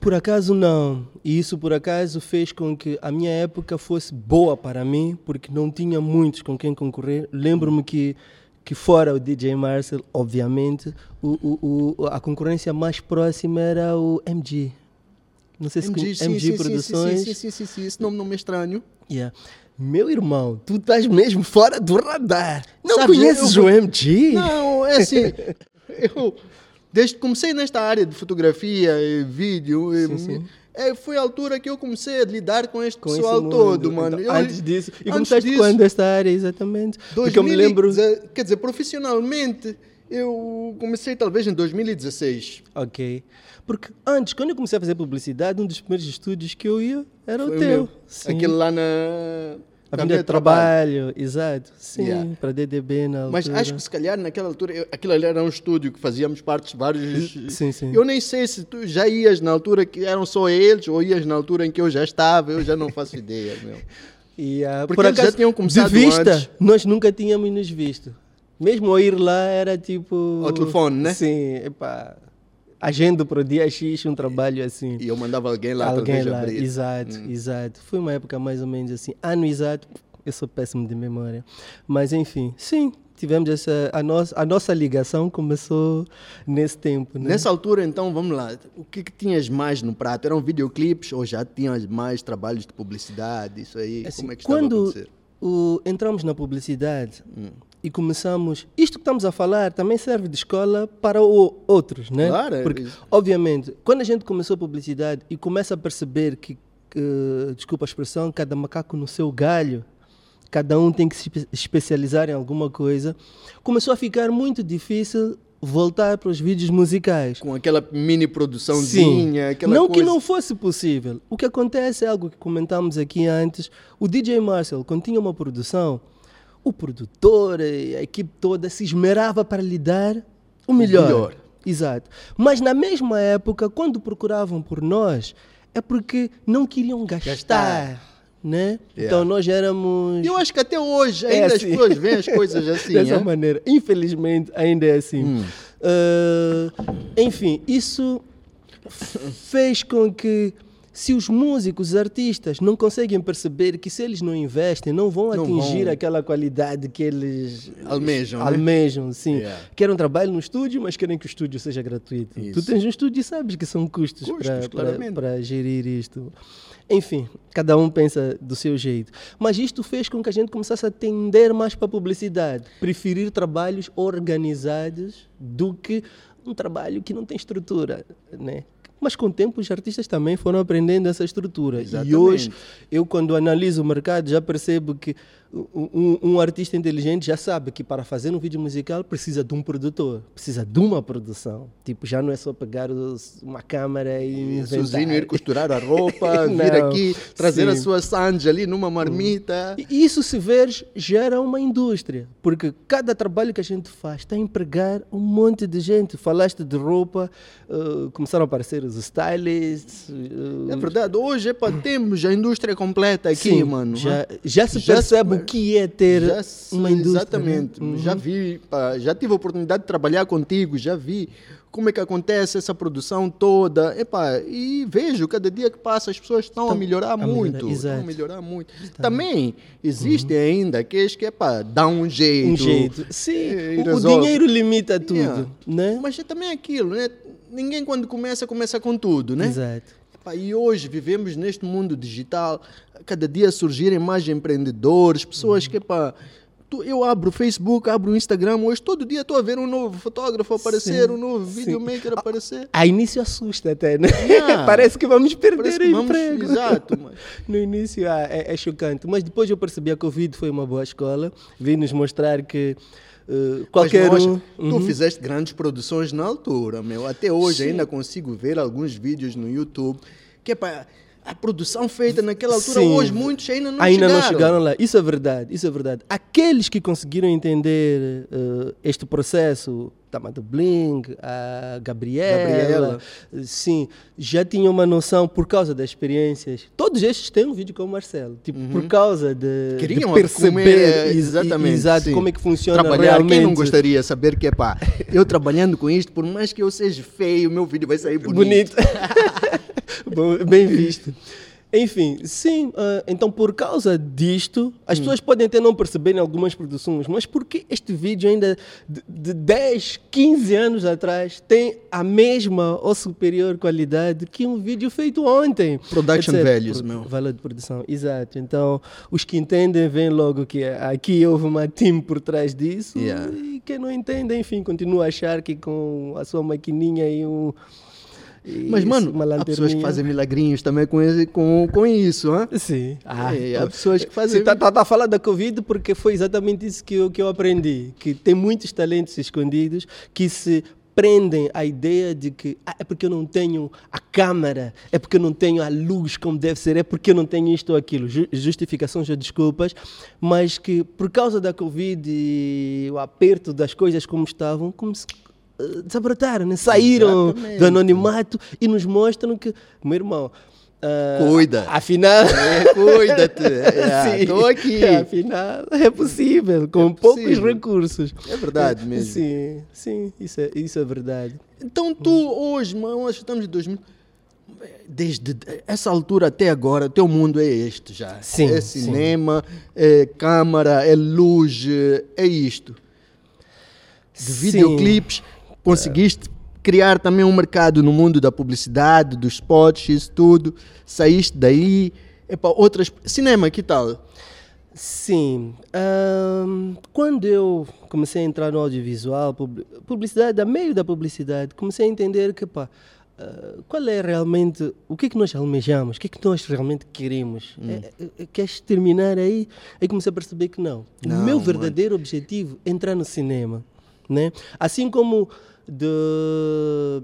Por acaso não. E isso por acaso fez com que a minha época fosse boa para mim, porque não tinha muitos com quem concorrer. Lembro-me que, que fora o DJ Marcel, obviamente, o, o, o- a concorrência mais próxima era o MG. Não sei se MG, MG, sim, sim, Produções. Sim, sim, sim, sim, sim, esse nome não me é estranho. Yeah. Meu irmão, tu estás mesmo fora do radar. Não Sabes, conheces eu- o MG? Não, é assim, [LAUGHS] eu desde que comecei nesta área de fotografia e vídeo, e- Sim, sim. É, foi a altura que eu comecei a lidar com este Com pessoal todo, mano. Então, Eu- antes disso. E antes começaste disso, quando esta área, exatamente? Porque eu me 2000 lembro. Quer dizer, profissionalmente, eu comecei talvez em 2016. Ok. Porque antes, quando eu comecei a fazer publicidade, um dos primeiros estúdios que eu ia era Foi o teu. meu. Sim. Aquele lá na. Avenida de Trabalho. Trabalho, exato. Sim, Yeah. para DDB na Mas altura. acho que se calhar naquela altura, eu- aquilo ali era um estúdio que fazíamos parte de vários. Sim, sim. Eu nem sei se tu já ias na altura que eram só eles ou ias na altura em que eu já estava, eu já não faço ideia, meu. [LAUGHS] E, ah, Porque por eles já acaso, tinham começado de vista, antes. nós nunca tínhamos nos visto. Mesmo ao ir lá era tipo... Ao telefone, né? Sim, epá, agendo para o dia X um trabalho assim. E eu mandava alguém lá Alguém lá, abrir. exato, Hum. exato. Foi uma época mais ou menos assim, ano exato, eu sou péssimo de memória. Mas enfim, sim, tivemos essa, a, nossa, a nossa ligação começou nesse tempo, né? Nessa altura, então, vamos lá. O que, que tinhas mais no prato? Eram videoclipes ou já tinhas mais trabalhos de publicidade? Isso aí, Assim, como é que quando acontecer? o- entramos na publicidade Hum. E começamos. Isto que estamos a falar também serve de escola para o- outros, né? Claro, é Porque, obviamente, quando a gente começou a publicidade e começa a perceber que, que, desculpa a expressão, cada macaco no seu galho, cada um tem que se espe- especializar em alguma coisa, começou a ficar muito difícil voltar para os vídeos musicais. Com aquela mini produçãozinha, aquela não coisa. que não fosse possível. O que acontece é algo que comentamos aqui antes. O DJ Marcel, quando tinha uma produção, o produtor, e a equipe toda se esmerava para lhe dar o melhor. melhor. Exato. Mas na mesma época, quando procuravam por nós, é porque não queriam gastar. Gastar. Né? Yeah. Então nós éramos. Eu acho que até hoje É ainda assim. as pessoas veem as coisas [LAUGHS] assim. Dessa é? maneira. Infelizmente, ainda é assim. Hum. Ah, enfim, isso fez com que, se os músicos, os artistas, não conseguem perceber que se eles não investem, não vão Não atingir vão. aquela qualidade que eles Almejam, né? almejam sim. Yeah. Querem um trabalho no estúdio, mas querem que o estúdio seja gratuito. Isso. Tu tens um estúdio e sabes que são custos, Custos, para, gerir isto. Enfim, cada um pensa do seu jeito. Mas isto fez com que a gente começasse a tender mais para a publicidade, preferir trabalhos organizados do que um trabalho que não tem estrutura, né? Mas com o tempo os artistas também foram aprendendo essa estrutura. E Exatamente. hoje eu quando analiso o mercado já percebo que um, um, artista inteligente já sabe que para fazer um vídeo musical precisa de um produtor, precisa de uma produção. Tipo, já não é só pegar os, uma câmera e inventar. Sozinho ir costurar a roupa, [LAUGHS] vir aqui, trazer sim. a sua Sanji ali numa marmita. E isso, se veres, gera uma indústria, porque cada trabalho que a gente faz está a empregar um monte de gente. Falaste de roupa, uh, começaram a aparecer os stylists. Uh, é verdade, hoje epa, temos a indústria completa aqui, sim, mano. Já, já se já percebe que é ter já, uma indústria. Exatamente. Né? Uhum. Já vi, já tive a oportunidade de trabalhar contigo, já vi como é que acontece essa produção toda. Epa, e vejo, cada dia que passa as pessoas estão a melhorar a muito. Melhorar, estão a melhorar muito. Está Também existe uhum. ainda aqueles que epa, dá um jeito. Um jeito. Sim, o, o, dinheiro limita tudo. Yeah. Né? Mas é também aquilo, né? Ninguém quando começa, começa com tudo, né? Exato. E hoje vivemos neste mundo digital, cada dia surgirem mais empreendedores, pessoas uhum. que epa, eu abro o Facebook, abro o Instagram, hoje todo dia estou a ver um novo fotógrafo aparecer, sim, um novo videomaker aparecer. A, a, início assusta até, né? Yeah. [LAUGHS] Parece que vamos perder que o vamos, emprego. Exato. Mas... [LAUGHS] no início ah, é, é, chocante, mas depois eu percebi que a Covid foi uma boa escola, veio nos mostrar que Uh, qualquer nós, um. Tu uhum. fizeste grandes produções na altura, meu. Até hoje Sim. ainda consigo ver alguns vídeos no YouTube que é para a produção feita naquela altura, Sim. hoje muitos ainda não ainda chegaram. não chegaram lá. Isso é verdade, isso é verdade. Aqueles que conseguiram entender uh, este processo, Tamado Bling, a Gabriela, Gabriela, sim, já tinham uma noção por causa das experiências. Todos estes têm um vídeo com o Marcelo, tipo, uhum. por causa de, Queriam de perceber exatamente, exato, como é que funciona Trabalhar, realmente. Quem não gostaria de saber que é pá, eu trabalhando com isto, por mais que eu seja feio, meu vídeo vai sair bonito. bonito. [LAUGHS] bem visto. Enfim, sim, uh, então por causa disto, as hum. pessoas podem até não perceber em algumas produções, mas porque este vídeo ainda de, de 10, 15 anos atrás tem a mesma ou superior qualidade que um vídeo feito ontem? Production etc. values, meu. Valor de produção, exato. Então, os que entendem veem logo que aqui houve uma team por trás disso yeah. e quem não entende, enfim, continua a achar que com a sua maquininha e um mas, mano, há pessoas que fazem milagrinhos também com, esse, com, com isso, hein? Sim. Ah, é, há pessoas que fazem... Você está tá, tá falando da Covid porque foi exatamente isso que eu, que eu aprendi. Que tem muitos talentos escondidos que se prendem a ideia de que ah, é porque eu não tenho a câmara, é porque eu não tenho a luz como deve ser, é porque eu não tenho isto ou aquilo. Justificações ou desculpas, mas que por causa da Covid e o aperto das coisas como estavam, como se desabrotaram, né? saíram Exatamente. do anonimato e nos mostram que, meu irmão, Uh, Cuida. Afinal. É, Cuida-te. Estou [LAUGHS] é, aqui. É, afinal, é possível, com é possível. poucos recursos. É verdade mesmo. Sim, sim, isso é, isso é verdade. Então, tu hoje, nós estamos em 2000. Desde essa altura até agora, teu mundo é este já. Sim, é cinema, sim. é câmara, é luz, é isto. De videoclipes conseguiste criar também um mercado no mundo da publicidade, dos spots, isso tudo. Saíste daí. Epa, outras. Cinema, que tal? Sim. Um, quando eu comecei a entrar no audiovisual, publicidade, a meio da publicidade, comecei a entender que, pá, uh, qual é realmente, o que é que nós almejamos, o que é que nós realmente queremos. Hum. É, é, é queres terminar aí? Aí comecei a perceber que não. o meu verdadeiro mano. objetivo é entrar no cinema. Né? Assim como de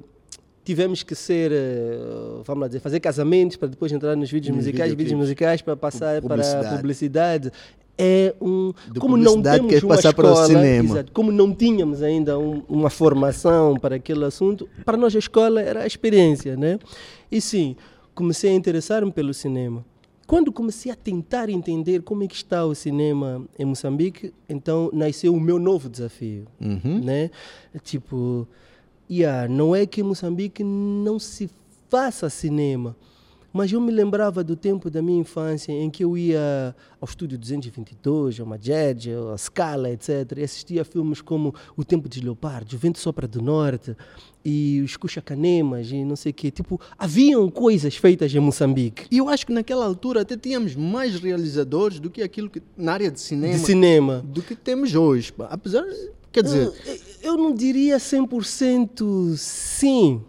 tivemos que ser, eh, vamos lá dizer, fazer casamentos para depois entrar nos vídeos musicais, vídeos musicais para passar para a publicidade. É um de como não temos uma passar escola, para o cinema. Exato, como não tínhamos ainda um, uma formação para aquele assunto, para nós a escola era a experiência, né? E sim, comecei a interessar-me pelo cinema. Quando comecei a tentar entender como é que está o cinema em Moçambique, então nasceu o meu novo desafio, uhum. né? Tipo, yeah, não é que em Moçambique não se faça cinema, mas eu me lembrava do tempo da minha infância em que eu ia ao estúdio 222, ao Majed, ao Scala, etc. E assistia a filmes como O Tempo de Leopardo, O Vento Sopra do Norte, e os Cuxacanemas e não sei o quê. Tipo, haviam coisas feitas em Moçambique. E eu acho que naquela altura até tínhamos mais realizadores do que aquilo que na área de cinema, de cinema. do que temos hoje. Apesar, quer dizer... Eu, eu não diria 100% sim,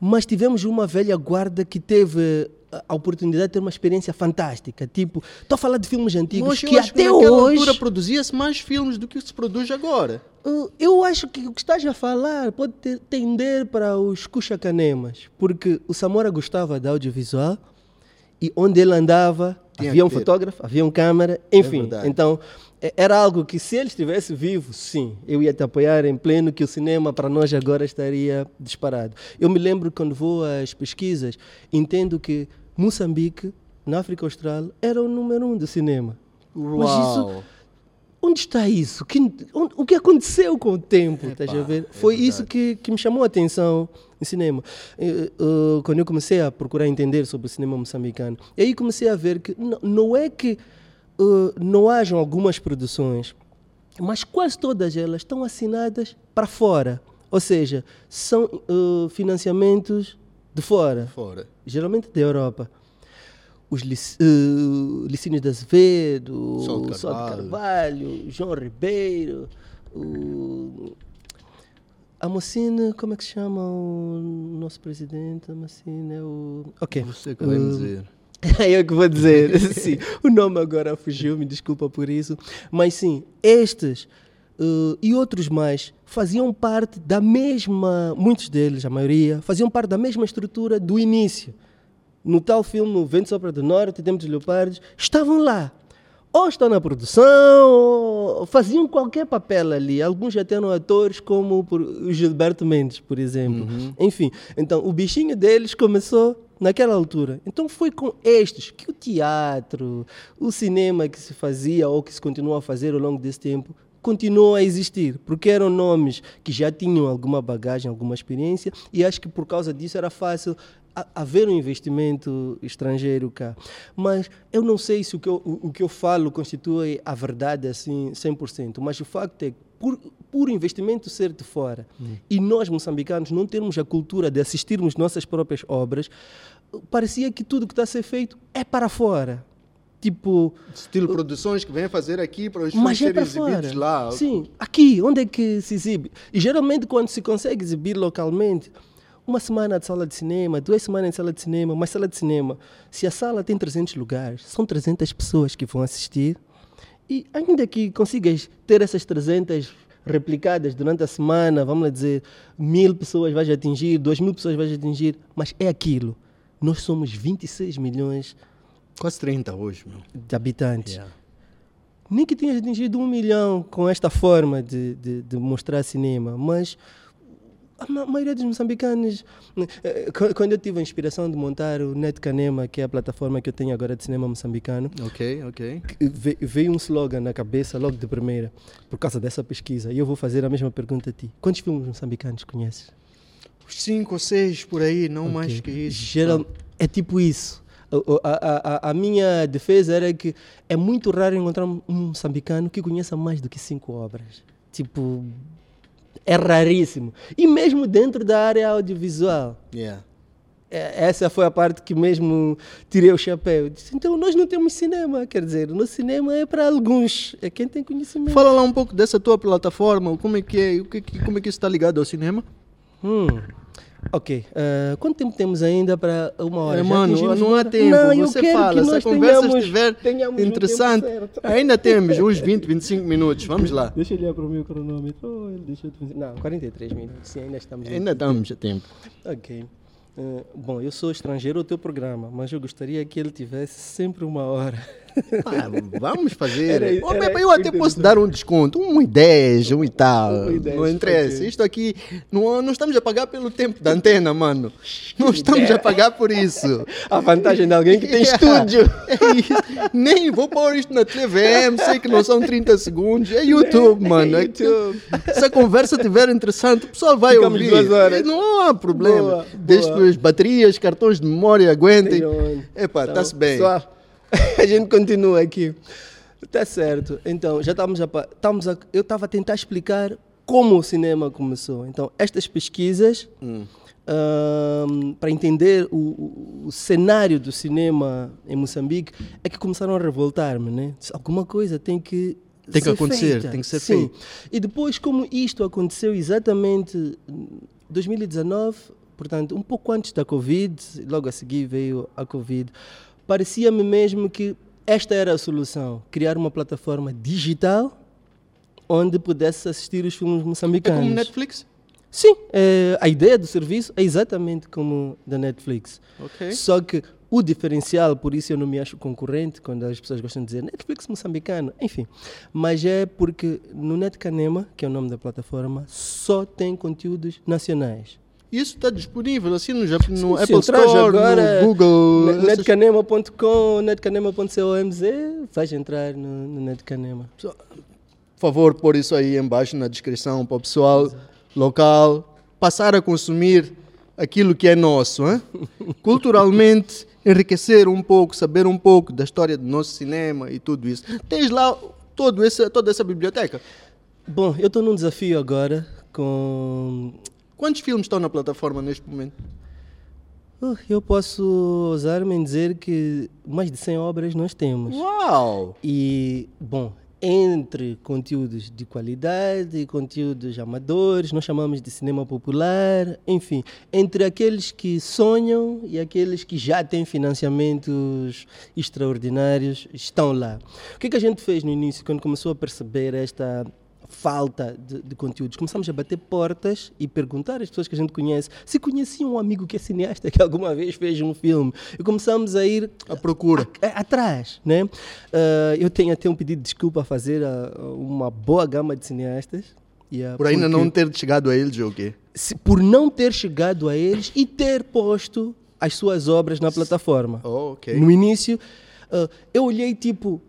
mas tivemos uma velha guarda que teve a- a oportunidade de ter uma experiência fantástica. Tipo, estou a falar de filmes antigos Mas que até naquela hoje. altura produzia-se mais filmes do que se produz agora. Uh, Eu acho que o que estás a falar pode tender para os cuxa-canemas, porque o Samora gostava de audiovisual e onde ele andava Tinha havia um que ter. fotógrafo, havia um câmera, enfim. verdade. então eh, era algo que se ele estivesse vivo, sim, eu ia te apoiar em pleno que o cinema para nós agora estaria disparado. Eu me lembro quando vou às pesquisas, entendo que Moçambique, na África Austral, era o número um do cinema. Mas isso Uau. Onde está isso? Que- onde- o que aconteceu com o tempo? Estás a ver? é Foi verdade. isso que, que me chamou a atenção em cinema. Eh, eh, quando eu comecei a procurar entender sobre o cinema moçambicano, e aí comecei a ver que não, não é que não hajam algumas produções, mas quase todas elas estão assinadas para fora. Ou seja, são eh, financiamentos de fora Fora. geralmente da Europa. Os Lic, uh, Licínios de Azevedo, Sol de o Sol de Carvalho. Carvalho, João Ribeiro, o... a Mocine, como é que se chama o nosso presidente? A Mocine é o... Ok. Você que vai Uh, dizer. É eu que vou dizer, [LAUGHS] sim. O nome agora fugiu, me desculpa por isso. Mas sim, estes eh, e outros mais faziam parte da mesma, muitos deles, a maioria, faziam parte da mesma estrutura do início. No tal filme, O Vento Sopra do Norte, Tempo dos Leopardos, estavam lá. Ou estão na produção, ou faziam qualquer papel ali. Alguns já eram atores, como o Gilberto Mendes, por exemplo. Enfim, então o bichinho deles começou naquela altura. Então foi com estes que o teatro, o cinema que se fazia ou que se continua a fazer ao longo desse tempo continuou a existir, porque eram nomes que já tinham alguma bagagem, alguma experiência, e acho que por causa disso era fácil haver um investimento estrangeiro cá. Mas eu não sei se o que eu, o, o que eu falo constitui a verdade assim 100%, mas o facto é que por, investimento ser de fora e nós moçambicanos não termos a cultura de assistirmos nossas próprias obras, parecia que tudo que está a ser feito é para fora. Tipo, Estilo produções que vêm fazer aqui para os mas filmes é serem para exibidos fora. lá. Sim, aqui, onde é que se exibe? E geralmente quando se consegue exibir localmente, uma semana de sala de cinema, duas semanas de sala de cinema, uma sala de cinema. Se a sala tem 300 lugares, são 300 pessoas que vão assistir. E ainda que consigas ter essas 300 replicadas durante a semana, vamos lá dizer, mil pessoas vais atingir, duas mil pessoas vais atingir, mas é aquilo. Nós somos 26 milhões Quase 30 hoje, meu. de habitantes nem que tenhas atingido um milhão com esta forma de, de, de mostrar cinema, mas a ma- maioria dos moçambicanos. eh, qu- Quando eu tive a inspiração de montar o Net Canema, que é a plataforma que eu tenho agora de cinema moçambicano, Ok, ok. que ve- veio um slogan na cabeça logo de primeira, por causa dessa pesquisa. E eu vou fazer a mesma pergunta a ti: quantos filmes moçambicanos conheces? Cinco ou seis por aí, não mais Ok. que isso. Geral, é tipo isso. A, a- a- minha defesa era que é muito raro encontrar um um moçambicano que conheça mais do que cinco obras. Tipo, é raríssimo. E mesmo dentro da área audiovisual. Yeah. É, Essa foi a parte que mesmo tirei o chapéu. Disse, então nós não temos cinema, quer dizer, o nosso cinema é para alguns, é quem tem conhecimento. Fala lá um pouco dessa tua plataforma, como é que é, como é que isso está ligado ao cinema? Hum. Ok, ah, quanto tempo temos ainda para uma hora? É, mano, não uma há tempo, Não, você fala, que se a conversa tenhamos- estiver tenhamos interessante, ainda temos uns 20, 25 minutos, vamos lá. Deixa eu olhar para o meu cronômetro. Oh, ele deixou de. Não, 43 minutos. Sim, ainda estamos. Ainda estamos a tempo. Ok. Eh, bom, eu sou estrangeiro ao teu programa, mas eu gostaria que ele tivesse sempre uma hora. [LAUGHS] Ah, vamos fazer. Era- era eu até posso dar um desconto, um e 10, um e tal. Um e não interessa. Isto aqui, não, não estamos a pagar pelo tempo da antena, mano. Não estamos a pagar por isso. A vantagem de alguém que tem Yeah. [LAUGHS] estúdio. É isso. Nem vou pôr isto na TVM, sei que não são 30 segundos. É YouTube, [LAUGHS] mano. É YouTube. Se a conversa estiver interessante, o pessoal vai Ficamos ouvir. Não há problema. Boa, Desde boa. que as baterias, cartões de memória aguentem. Onde? Epá, Então, está-se bem. Pessoal, [LAUGHS] a gente continua aqui. Tá certo. Então, já estamos a, estamos a eu estava a tentar explicar como o cinema começou. Então, estas pesquisas Hum. ahm, para entender o, o- o cenário do cinema em Moçambique é que começaram a revoltar-me, né? Alguma coisa tem que Tem que acontecer, feita. tem que ser Sim. E depois, como isto aconteceu exatamente em 2019, portanto, um pouco antes da Covid, logo a seguir veio a Covid, parecia-me mesmo que esta era a solução: criar uma plataforma digital onde pudesse assistir os filmes É moçambicanos. como Netflix? Sim, é, a ideia do serviço é exatamente como da Netflix. Ok. Só que o diferencial, por isso eu não me acho concorrente, quando as pessoas gostam de dizer Netflix moçambicano, enfim. Mas é porque no Netcanema, que é o nome da plataforma, só tem conteúdos nacionais. Isso está disponível assim no, Jap- no Sim, Apple Store, agora no Google. Netcanema.com, netcanema.comz, vais entrar no, no Netcanema. Por favor, pôr isso aí embaixo na descrição para o pessoal local passar a consumir aquilo que é nosso, hein? [LAUGHS] culturalmente enriquecer um pouco, saber um pouco da história do nosso cinema e tudo isso. Tens lá todo esse, toda essa biblioteca. Bom, eu estou num desafio agora com Quantos filmes estão na plataforma neste momento? Uh, eu posso ousar-me em dizer que mais de 100 obras nós temos. Uau! E, bom, entre conteúdos de qualidade e conteúdos amadores, nós chamamos de cinema popular, enfim, entre aqueles que sonham e aqueles que já têm financiamentos extraordinários, estão lá. O que, que a gente fez no início, quando começou a perceber esta falta de, de conteúdos. Começamos a bater portas e perguntar às pessoas que a gente conhece se conheciam um amigo que é cineasta que alguma vez fez um filme. E começamos a ir A procura. a- a- atrás, né? Ah, eu tenho até um pedido de desculpa a fazer a, uma boa gama de cineastas. E, ah, Por ainda porque- não ter chegado a eles, ou quê? se- por não ter chegado a eles e ter posto as suas obras na plataforma. Oh, ok. No início, ah, eu olhei tipo,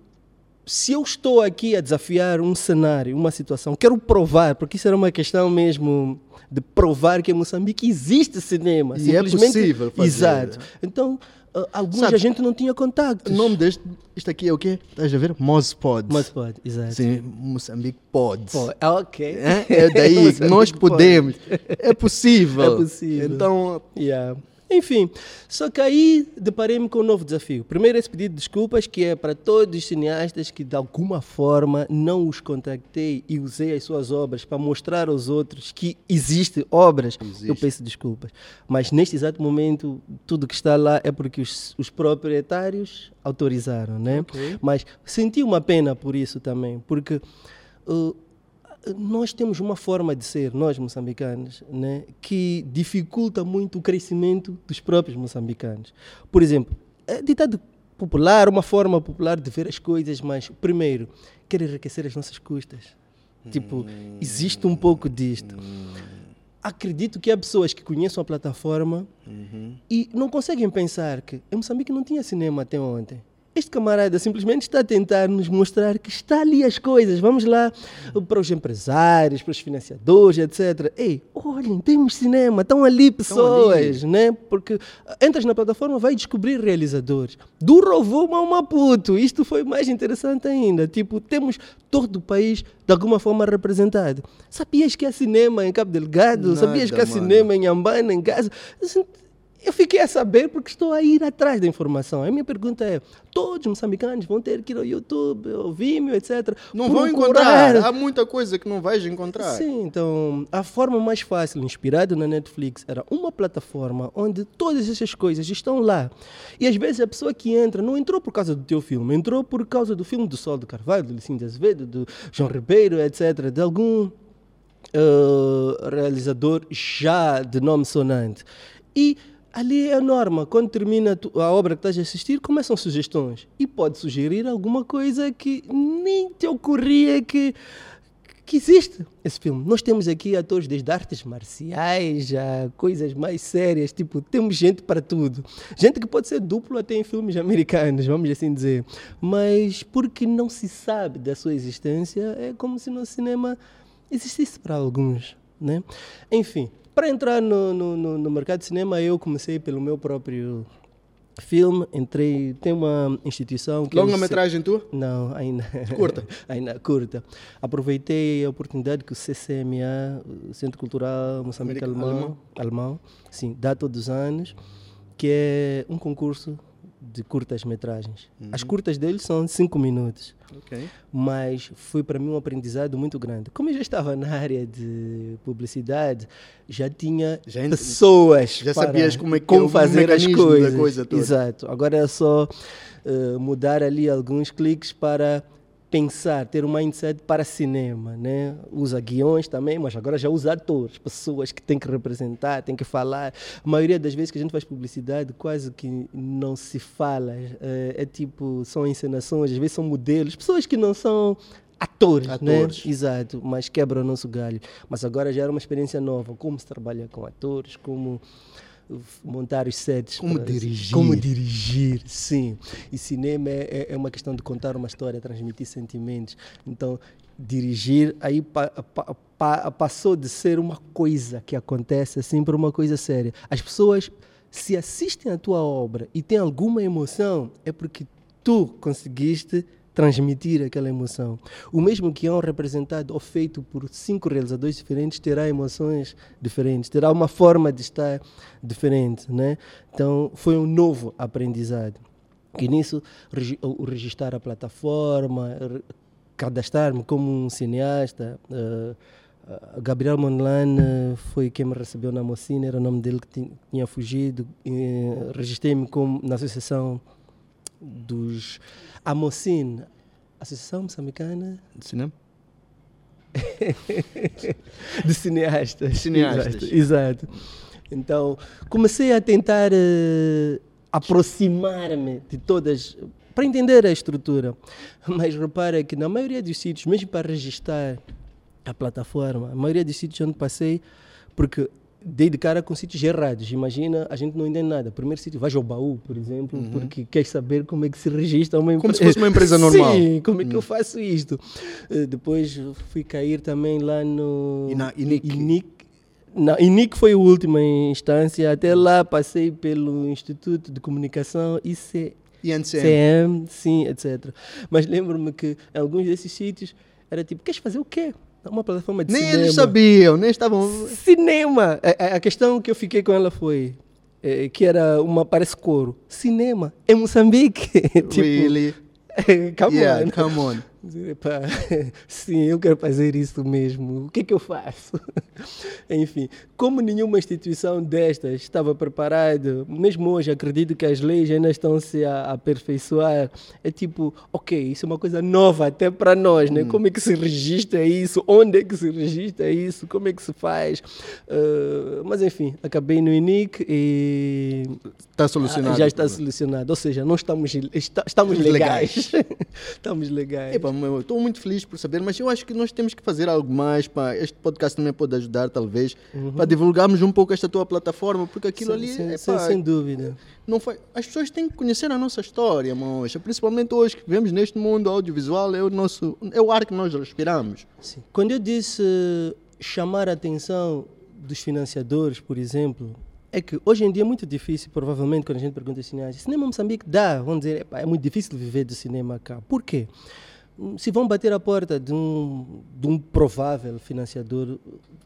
se eu estou aqui a desafiar um cenário, uma situação, quero provar, porque isso era uma questão mesmo de provar que em Moçambique existe cinema. E é simplesmente- possível fazer. Exato. Então, ah, alguns Sabes, a gente não tinha contatos. O nome deste, isto aqui é o quê? Estás a ver? Mozpod. Mas pode, exato. Sim, Moçambique Pods. Pô, é ok. É, é daí [LAUGHS] nós pode. podemos. É possível. É possível. Então, Yeah. Enfim, só que aí deparei-me com um novo desafio. Primeiro, esse pedido de desculpas, que é para todos os cineastas que de alguma forma não os contactei e usei as suas obras para mostrar aos outros que existem obras. Existe. Eu peço desculpas. Mas neste exato momento, tudo que está lá é porque os, os proprietários autorizaram, né? Ok. Mas senti uma pena por isso também, porque. uh, nós temos uma forma de ser, nós moçambicanos, né, que dificulta muito o crescimento dos próprios moçambicanos. Por exemplo, é ditado popular, uma forma popular de ver as coisas, mas primeiro, quer enriquecer as nossas custas. Tipo, existe um pouco disto. Acredito que há pessoas que conheçam a plataforma e não conseguem pensar que em Moçambique não tinha cinema até ontem. Este camarada simplesmente está a tentar nos mostrar que está ali as coisas. Vamos lá para os empresários, para os financiadores, etc. Ei, olhem, temos cinema, estão ali pessoas, né? Porque ah, entras na plataforma, vai descobrir realizadores. Do Rovuma ao Maputo, isto foi mais interessante ainda. Tipo, temos todo o país de alguma forma representado. Sabias que há cinema em Cabo Delgado? Sabias Nada, que há mano. cinema em Ambana, em Gaza? Assim, Eu fiquei a saber porque estou a ir atrás da informação. A minha pergunta é: todos os moçambicanos vão ter que ir ao YouTube, ao Vimeo, etc. não vão encontrar. Há muita coisa que não vais encontrar. Sim, então a forma mais fácil, inspirado na Netflix, era uma plataforma onde todas essas coisas estão lá. E às vezes a pessoa que entra não entrou por causa do teu filme, entrou por causa do filme do Sol do Carvalho, do Licínio de Azevedo, do João Ribeiro, etc., de algum eh, realizador já de nome sonante. E ali é a norma. Quando termina a obra que estás a assistir, começam sugestões. E pode sugerir alguma coisa que nem te ocorria que, que existe esse filme. Nós temos aqui atores desde artes marciais a coisas mais sérias. Tipo, temos gente para tudo. Gente que pode ser duplo até em filmes americanos, vamos assim dizer. Mas porque não se sabe da sua existência, é como se no cinema existisse para alguns, né? Enfim, para entrar no, no, no, mercado de cinema, eu comecei pelo meu próprio filme. Entrei, tem uma instituição que Longa-metragem tua? C- Não, ainda Curta? [LAUGHS] ainda curta. Aproveitei a oportunidade que o CCMA, o Centro Cultural Moçambique America- Alemão, alemão, sim, dá todos os anos, que é um concurso de curtas-metragens. As curtas dele são 5 minutos. Ok. Mas foi para mim um aprendizado muito grande. Como eu já estava na área de publicidade, já tinha Já ent- pessoas já sabias como é que é como o fazer as coisas. coisa. Exato. Agora é só eh, mudar ali alguns cliques para pensar, ter um mindset para cinema, né? Usa guiões também, mas agora já usa atores, pessoas que têm que representar, têm que falar. A maioria das vezes que a gente faz publicidade, quase que não se fala. É, é tipo, são encenações, às vezes são modelos, pessoas que não são atores, Atores. né? Exato, mas quebra o nosso galho. Mas agora já era uma experiência nova, como se trabalha com atores, como montar os sets. Como para- dirigir. Como dirigir, sim. E cinema é, é- é uma questão de contar uma história, transmitir sentimentos. Então, dirigir aí pa- pa- pa- passou de ser uma coisa que acontece assim para uma coisa séria. As pessoas se assistem à tua obra e têm alguma emoção, é porque tu conseguiste transmitir aquela emoção. O mesmo que é representado ou feito por cinco realizadores diferentes terá emoções diferentes, terá uma forma de estar diferente, né? Então foi um novo aprendizado. E nisso o registrar a plataforma, cadastrar-me como um cineasta. eh, Gabriel Monlan eh, foi quem me recebeu na Mocina, era o nome dele que ti- tinha fugido. Eh, Registrei-me na associação dos Amocine, Associação Moçambicana De cinema? [LAUGHS] de cineastas. Cineastas. Exato. exato. Então, comecei a tentar eh, aproximar-me de todas, para entender a estrutura. Mas repara que na maioria dos sítios, mesmo para registrar a plataforma, a maioria dos sítios onde passei, porque dei de cara com sítios errados. Imagina, a gente não entende nada. Primeiro sítio, vais ao baú, por exemplo, porque queres saber como é que se registra uma Uhum. Como se fosse uma empresa [LAUGHS] normal. Uhum. Sim, como é que eu faço isto? Eh, depois fui cair também lá no E na INIC? INIC. Na INIC foi a última instância. Até lá passei pelo Instituto de Comunicação IC, E NCM? CM, sim, etc. Mas lembro-me que em alguns desses sítios era tipo, queres fazer o quê? Uma plataforma de Nem cinema. eles sabiam, nem estavam. Cinema! A, a- a questão que eu fiquei com ela foi eh, que era uma, parece coro. Cinema, em Moçambique. [LAUGHS] tipo, Really? [LAUGHS] come yeah, on. come on. Epá, [LAUGHS] sim, eu quero fazer isso mesmo. O que é que eu faço? [LAUGHS] Enfim, como nenhuma instituição destas estava preparada, mesmo hoje acredito que as leis ainda estão se a aperfeiçoar. É tipo, ok, isso é uma coisa nova até para nós, né? Como é que se registra isso? Onde é que se registra isso? Como é que se faz? Ah, mas enfim, acabei no INIC e Está solucionado. ah, já está solucionado. Ou seja, não estamos, está- estamos legais. [LAUGHS] estamos legais. Epá, meu, Estou muito feliz por saber, mas eu acho que nós temos que fazer algo mais. Pá. Este podcast também pode ajudar, talvez, para divulgarmos um pouco esta tua plataforma, porque aquilo Uhum. Sem- ali sem, epá, sem, sem dúvida. não foi. As pessoas têm que conhecer a nossa história, mocha. Principalmente hoje que vivemos neste mundo audiovisual, é o nosso, é o ar que nós respiramos. Sim. Quando eu disse eh, chamar a atenção dos financiadores, por exemplo, é que hoje em dia é muito difícil, provavelmente, quando a gente pergunta aos cineastas, cinema em Moçambique dá, vão dizer, "Epá, é muito difícil viver do cinema cá. Por quê? Se vão bater a porta de um, de um provável financiador,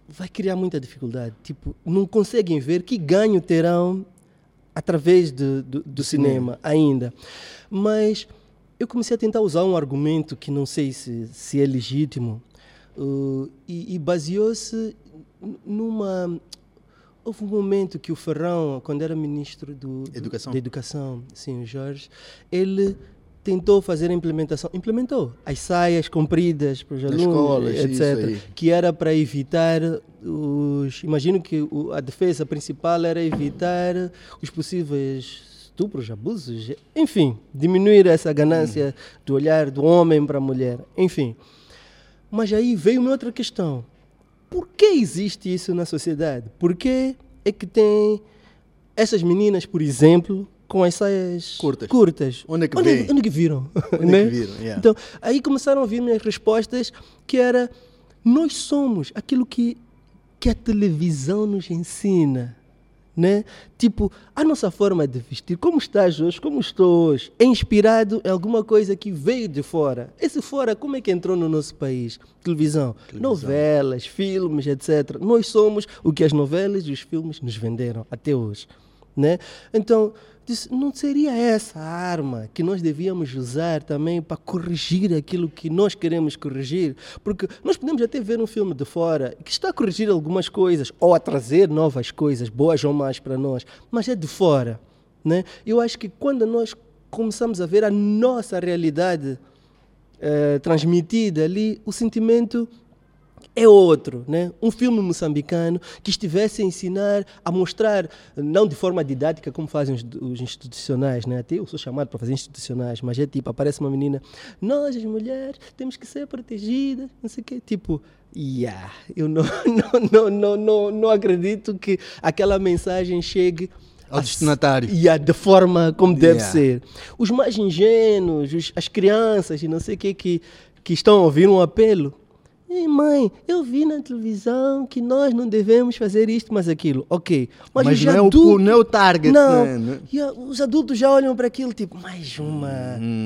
vai criar muita dificuldade. Tipo, não conseguem ver que ganho terão através de- do, do cinema ainda. Mas eu comecei a tentar usar um argumento que não sei se, se é legítimo uh, e, e baseou-se numa. Houve um momento que o Ferrão, quando era ministro do, do- Educação. da Educação, sim, o Jorge, ele tentou fazer a implementação, implementou as saias compridas para os alunos, escolas, etc que era para evitar os. Imagino que o- a defesa principal era evitar os possíveis estupros, abusos, enfim, diminuir essa ganância do olhar do homem para a mulher, enfim. Mas aí veio uma outra questão. Por que existe isso na sociedade? Por que é que tem essas meninas, por exemplo, com as saias Curtas. curtas? Onde é que onde, vem? onde é que viram? Onde é [LAUGHS] Né? que viram? Yeah. Então, aí começaram a vir minhas respostas que era nós somos aquilo que, que a televisão nos ensina. Né? Tipo, a nossa forma de vestir, como estás hoje, como estou hoje, é inspirado em alguma coisa que veio de fora. Esse fora, como é que entrou no nosso país? Televisão, novelas, filmes, etc. Nós somos o que as novelas e os filmes nos venderam até hoje. Né? Então, disse, não seria essa a arma que nós devíamos usar também para corrigir aquilo que nós queremos corrigir? Porque nós podemos até ver um filme de fora que está a corrigir algumas coisas ou a trazer novas coisas, boas ou más para nós, mas é de fora. Né? Eu acho que quando nós começamos a ver a nossa realidade eh, transmitida ali, o sentimento é outro, né? Um filme moçambicano que estivesse a ensinar, a mostrar, não de forma didática como fazem os, os institucionais, né? Até eu sou chamado para fazer institucionais, mas é tipo, aparece uma menina, nós as mulheres temos que ser protegidas, não sei o quê, tipo, yeah, eu não, [LAUGHS] não, não, não, não, não acredito que aquela mensagem chegue ao destinatário. Yeah, de forma como deve Yeah. ser. Os mais ingênuos, os- as crianças e não sei o que, que que estão a ouvir um apelo. Ei, mãe, eu vi na televisão que nós não devemos fazer isto, mas aquilo. Ok. Mas, Mas os não é o adultos- não é o target, Não. né? E a- os adultos já olham para aquilo tipo, mais uma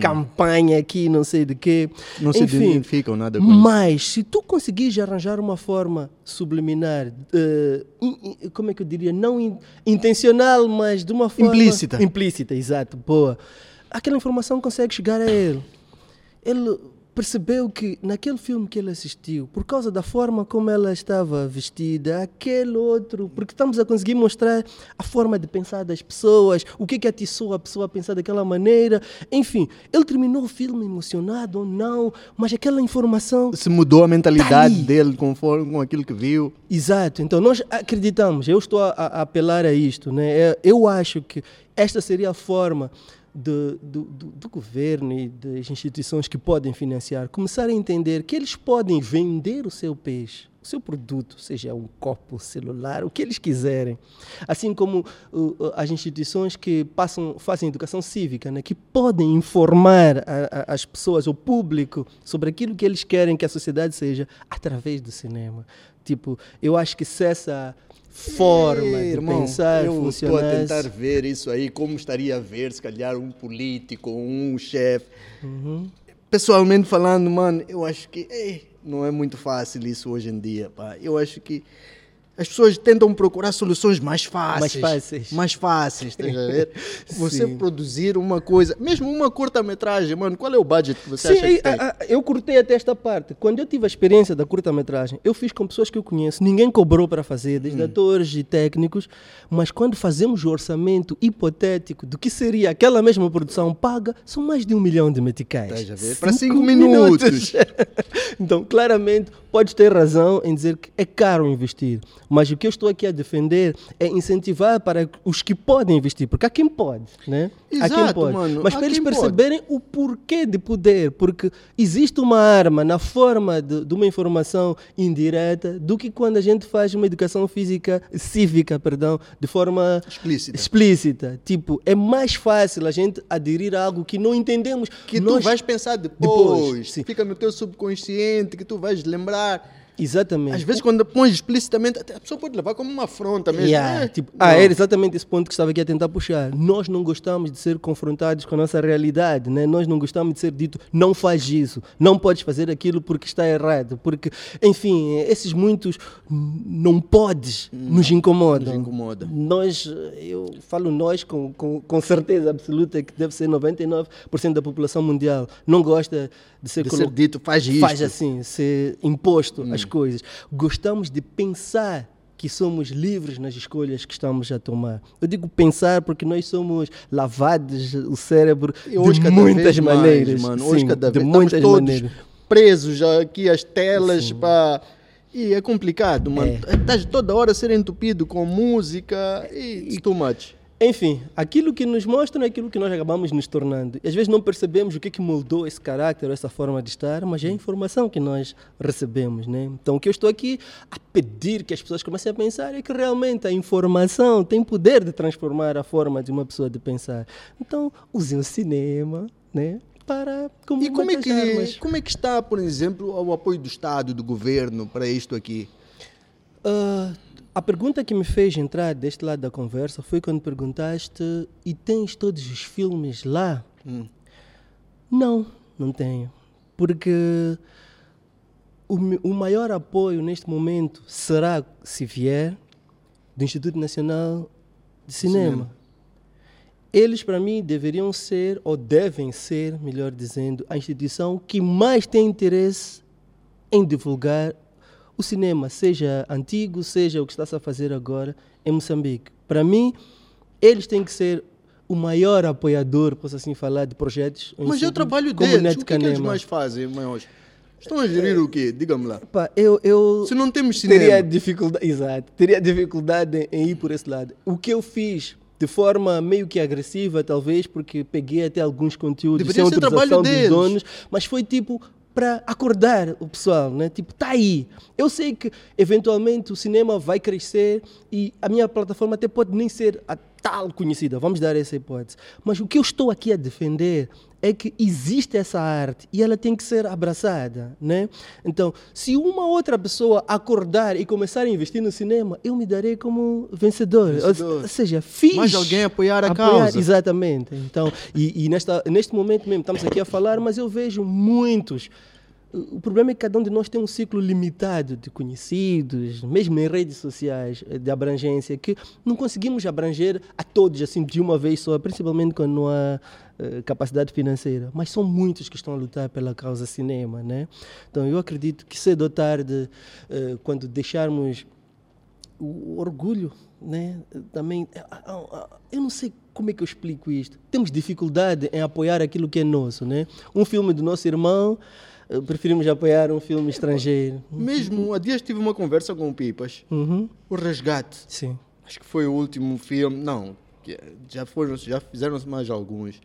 campanha aqui, não sei de quê. Não se Enfim, identificam nada com isso. mas se tu conseguires arranjar uma forma subliminar, eh, in- in- como é que eu diria, não in- intencional, mas de uma forma Implícita. implícita, exato, boa. Aquela informação consegue chegar a ele. Ele percebeu que naquele filme que ele assistiu, por causa da forma como ela estava vestida, aquele outro, porque estamos a conseguir mostrar a forma de pensar das pessoas, o que é que atiçou a pessoa a pensar daquela maneira, enfim, ele terminou o filme emocionado ou não, mas aquela informação Se mudou a mentalidade Tá dele conforme com aquilo que viu. Exato, então nós acreditamos, eu estou a, a apelar a isto, né? É, eu acho que esta seria a forma de- do, do- do governo e das instituições que podem financiar começar a entender que eles podem vender o seu peixe, o seu produto, seja um copo, celular, o que eles quiserem. Assim como uh, as instituições que passam, fazem educação cívica, né? que podem informar a- a- as pessoas, o público, sobre aquilo que eles querem que a sociedade seja através do cinema. Tipo, eu acho que se essa forma Ei, de irmão, pensar eu estou a tentar ver isso aí, como estaria a ver, se calhar, um político, um chefe. Uhum. Pessoalmente falando, mano, eu acho que ei, não é muito fácil isso hoje em dia, pá. Eu acho que as pessoas tentam procurar soluções mais fáceis. Mais fáceis. Mais fáceis, estás a ver? [LAUGHS] Você produzir uma coisa, mesmo uma curta-metragem, mano, qual é o budget que você Sim, acha que tem? a- a- eu curtei até esta parte. Quando eu tive a experiência da curta-metragem, eu fiz com pessoas que eu conheço. Ninguém cobrou para fazer, Hum. desde atores e técnicos. Mas quando fazemos o orçamento hipotético do que seria aquela mesma produção paga, são mais de um milhão de meticais. Estás a ver? Para cinco minutos. [LAUGHS] então, claramente, podes ter razão em dizer que é caro investir. Mas o que eu estou aqui a defender é incentivar para os que podem investir. Porque há quem pode, né? há quem Exato, pode. mano, Mas para eles quem pode. perceberem o porquê de poder. Porque existe uma arma na forma de, de uma informação indireta do que quando a gente faz uma educação física, cívica, perdão, de forma Explícita. explícita. Tipo, é mais fácil a gente aderir a algo que não entendemos. Que tu Nós- vais pensar depois, Depois, sim. fica no teu subconsciente, que tu vais lembrar. Exatamente. Às vezes, quando pões explicitamente, a pessoa pode levar como uma afronta mesmo. Yeah, É, tipo, não. ah, era exatamente esse ponto que estava aqui a tentar puxar. Nós não gostamos de ser confrontados com a nossa realidade, né? nós não gostamos de ser dito não faz isso, não podes fazer aquilo porque está errado, porque, enfim, esses muitos não podes nos incomodam. Nos incomoda. Nós, eu falo nós com, com, com certeza absoluta que deve ser 99% da população mundial não gosta de ser De ser dito, faz isto. faz assim, ser imposto Hum. as coisas. Gostamos de pensar que somos livres nas escolhas que estamos a tomar. Eu digo pensar porque nós somos lavados o cérebro E hoje de muitas vez mais, maneiras. mano. Hoje Sim, cada de vez muitas estamos todos maneiras. presos aqui as telas, pá. E é complicado, mano. É. Estás toda hora a ser entupido com música e it's too much. Enfim, aquilo que nos mostram é aquilo que nós acabamos nos tornando. E às vezes não percebemos o que, é que moldou esse caráter, essa forma de estar, mas é a informação que nós recebemos. Né? Então, o que eu estou aqui a pedir que as pessoas comecem a pensar é que realmente a informação tem poder de transformar a forma de uma pessoa de pensar. Então, usem o cinema né? para E como é, que, armas. como é que está, por exemplo, o apoio do Estado, do governo para isto aqui? Ah, a pergunta que me fez entrar deste lado da conversa foi quando perguntaste: e tens todos os filmes lá? Hum. Não, não tenho. Porque o, o maior apoio neste momento será, se vier, do Instituto Nacional de Cinema. Cinema. eles, para mim, deveriam ser, ou devem ser, melhor dizendo, a instituição que mais tem interesse em divulgar o cinema, seja antigo, seja o que está-se a fazer agora em Moçambique. Para mim, eles têm que ser o maior apoiador, posso assim falar, de projetos. Mas é o trabalho deles. O que, é que eles mais fazem, maiores? Estão a gerir o quê? Diga-me lá. Pá, eu, eu Se não temos cinema. Teria dificuldade, exato, teria dificuldade em ir por esse lado. O que eu fiz de forma meio que agressiva, talvez, porque peguei até alguns conteúdos Deveria sem autorização dos donos, mas foi tipo para acordar o pessoal, né? Tipo, tá aí. Eu sei que eventualmente o cinema vai crescer e a minha plataforma até pode nem ser a tal conhecida, vamos dar essa hipótese. Mas o que eu estou aqui a defender é que existe essa arte e ela tem que ser abraçada, né? Então, se uma outra pessoa acordar e começar a investir no cinema, eu me darei como vencedor. vencedor. Ou, seja, fiz. Mas alguém apoiar a apoiar, causa. Exatamente. Então, e, e nesta, neste momento mesmo estamos aqui a falar, mas eu vejo muitos o problema é que cada um de nós tem um ciclo limitado de conhecidos, mesmo em redes sociais eh, de abrangência, que não conseguimos abranger a todos assim de uma vez só, principalmente quando não há uh, capacidade financeira. Mas são muitos que estão a lutar pela causa cinema, né? Então eu acredito que cedo ou tarde, uh, quando deixarmos o orgulho, né? Também, eu não sei como é que eu explico isto. Temos dificuldade em apoiar aquilo que é nosso, né? Um filme do nosso irmão preferimos apoiar um filme estrangeiro. Mesmo, há dias tive uma conversa com o Pipas. Uhum. O Resgate. Sim. Acho que foi o último filme. Não, já, foram, já fizeram-se mais alguns.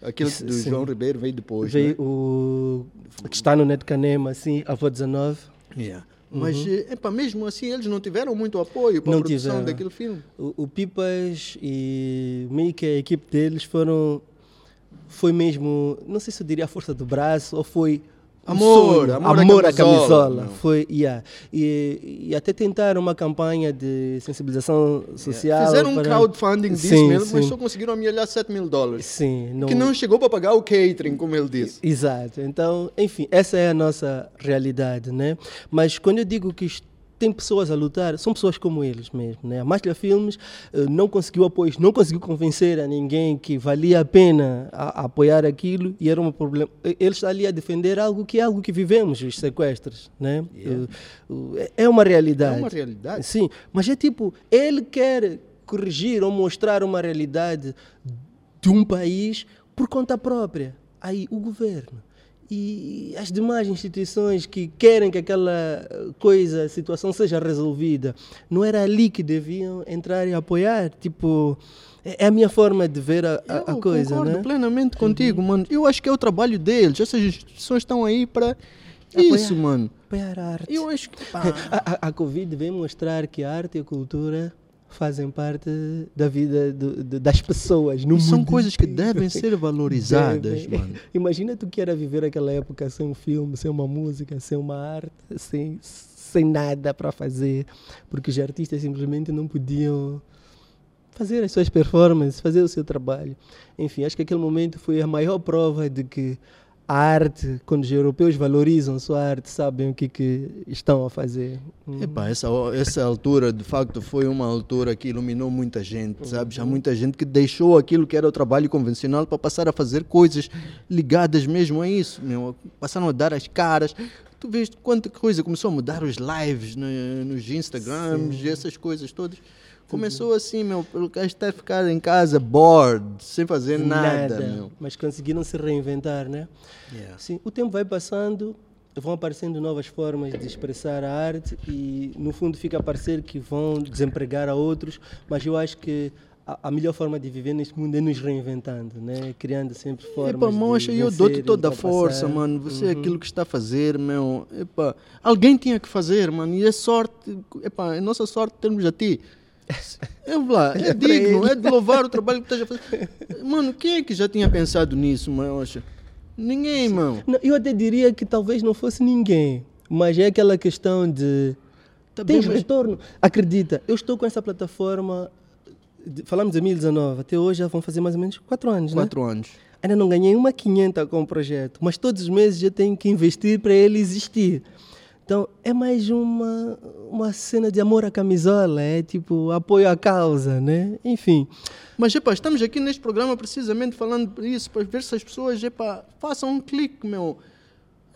Aquele do sim. João Ribeiro veio depois. Veio né? o que está no Net Canema, assim, Avô 19. Yeah. Uhum. Mas, eh, epa, mesmo assim, eles não tiveram muito apoio para não a produção tiveram. daquele filme. O, o Pipas e meio que a equipe deles foram. Foi mesmo, não sei se eu diria a força do braço ou foi Amor, amor, amor à camisola. camisola. Foi, yeah. e, e até tentaram uma campanha de sensibilização social. Fizeram um crowdfunding disso sim, mesmo, sim. mas só conseguiram amelhar 7 mil dólares. Sim. Não... Que não chegou para pagar o catering, como ele disse. Exato. Então, enfim, essa é a nossa realidade, né? Mas quando eu digo que tem pessoas a lutar, são pessoas como eles mesmo. Né? A Máscara Filmes uh, não conseguiu apoio, não conseguiu convencer a ninguém que valia a pena a, a apoiar aquilo e era um problema. Ele está ali a defender algo que é algo que vivemos, os sequestros. Né? Yeah. Uh, uh, é uma realidade. É uma realidade. Sim, mas é tipo, ele quer corrigir ou mostrar uma realidade de um país por conta própria. Aí o governo e as demais instituições que querem que aquela coisa, a situação seja resolvida, não era ali que deviam entrar e apoiar? Tipo, é, é a minha forma de ver a, a, a coisa, concordo né? plenamente contigo, uhum. mano. Eu acho que é o trabalho deles. Essas instituições estão aí para isso, mano. Apoiar a arte. Eu acho que... [LAUGHS] a, a, a Covid vem mostrar que a arte e a cultura fazem parte da vida do, das pessoas no São coisas que devem ser [LAUGHS] valorizadas, devem. mano. Imagina tu que era viver aquela época sem um filme, sem uma música, sem uma arte, sem, sem nada para fazer, porque os artistas simplesmente não podiam fazer as suas performances, fazer o seu trabalho. Enfim, acho que aquele momento foi a maior prova de que a arte, quando os europeus valorizam sua arte, sabem o que, que estão a fazer. Hum. Epa, essa, essa altura, de facto, foi uma altura que iluminou muita gente, sabes? Há uhum. muita gente que deixou aquilo que era o trabalho convencional para passar a fazer coisas ligadas mesmo a isso. Meu. Passaram a dar as caras. Tu vês quanta coisa começou a mudar os lives no, nos Instagrams, Sim. essas coisas todas. Começou assim, meu, pelo que estar ficar em casa, bored, sem fazer nada, nada meu. Mas conseguiram se reinventar, né? Yeah. Sim, o tempo vai passando, vão aparecendo novas formas de expressar a arte e, no fundo, fica a parecer que vão desempregar a outros, mas eu acho que a, melhor forma de viver neste mundo é nos reinventando, né? Criando sempre formas Epa, mocha, eu dou-te toda a força, mano. Você uhum. é aquilo que está a fazer, meu. Epa, alguém tinha que fazer, mano. E é sorte, epa, é nossa sorte termos a ti. É, lá, é, é digno, é de louvar o trabalho que estás a fazer. Mano, quem é que já tinha pensado nisso, mano? Ninguém, mano. Não, eu até diria que talvez não fosse ninguém, mas é aquela questão de. Tá Tens bem, retorno. Mas... Acredita, eu estou com essa plataforma, de, falamos de 2019, até hoje já vão fazer mais ou menos 4 anos, Quatro né? anos. Ainda não ganhei uma 500 com o projeto, mas todos os meses já tenho que investir para ele existir. Então é mais uma, uma cena de amor à camisola, é tipo apoio à causa, né? Enfim. Mas, epa, estamos aqui neste programa precisamente falando isso, para ver se as pessoas, epa, façam um clique, meu.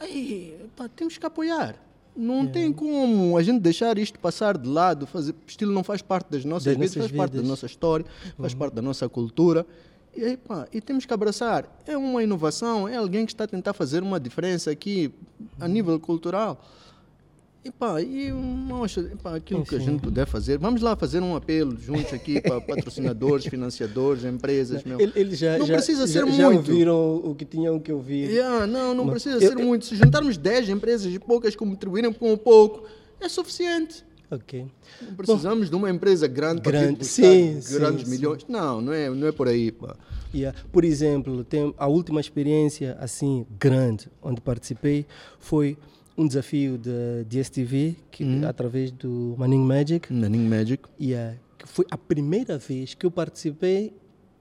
Aí, epa, temos que apoiar. Não tem como a gente deixar isto passar de lado, fazer, estilo não faz parte das nossas Das vidas, nossas faz parte da vidas. nossa história, faz parte da nossa cultura. E, epa, e temos que abraçar. É uma inovação, é alguém que está a tentar fazer uma diferença aqui a nível cultural. Epá, e mostra epá, aquilo que a gente puder fazer. Vamos lá fazer um apelo juntos aqui para [LAUGHS] patrocinadores, financiadores, empresas. Meu. Ele- Eles já, não já, precisa já, ser já muito. ouviram o que tinham que ouvir. Yeah, não, não Mas precisa eu- ser eu- muito. Se juntarmos 10 empresas e poucas contribuírem com um pouco, é suficiente. Ok. Não precisamos de uma empresa grande, para Grande, buscar sim, grandes sim, milhões. Não, não é, não é por aí. Pá. Yeah. Por exemplo, tem a última experiência assim grande onde participei foi um desafio da DSTV que Uhum. através do Manning Magic Naning Magic. yeah, que foi a primeira vez que eu participei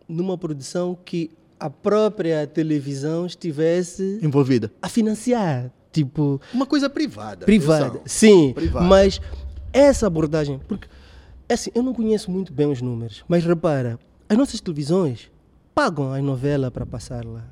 numa produção que a própria televisão estivesse Envolvida. a financiar, tipo Uma coisa privada. privada. atenção. Sim, Privada. mas essa abordagem, porque assim, eu não conheço muito bem os números, mas repara, as nossas televisões pagam as novelas para passar lá.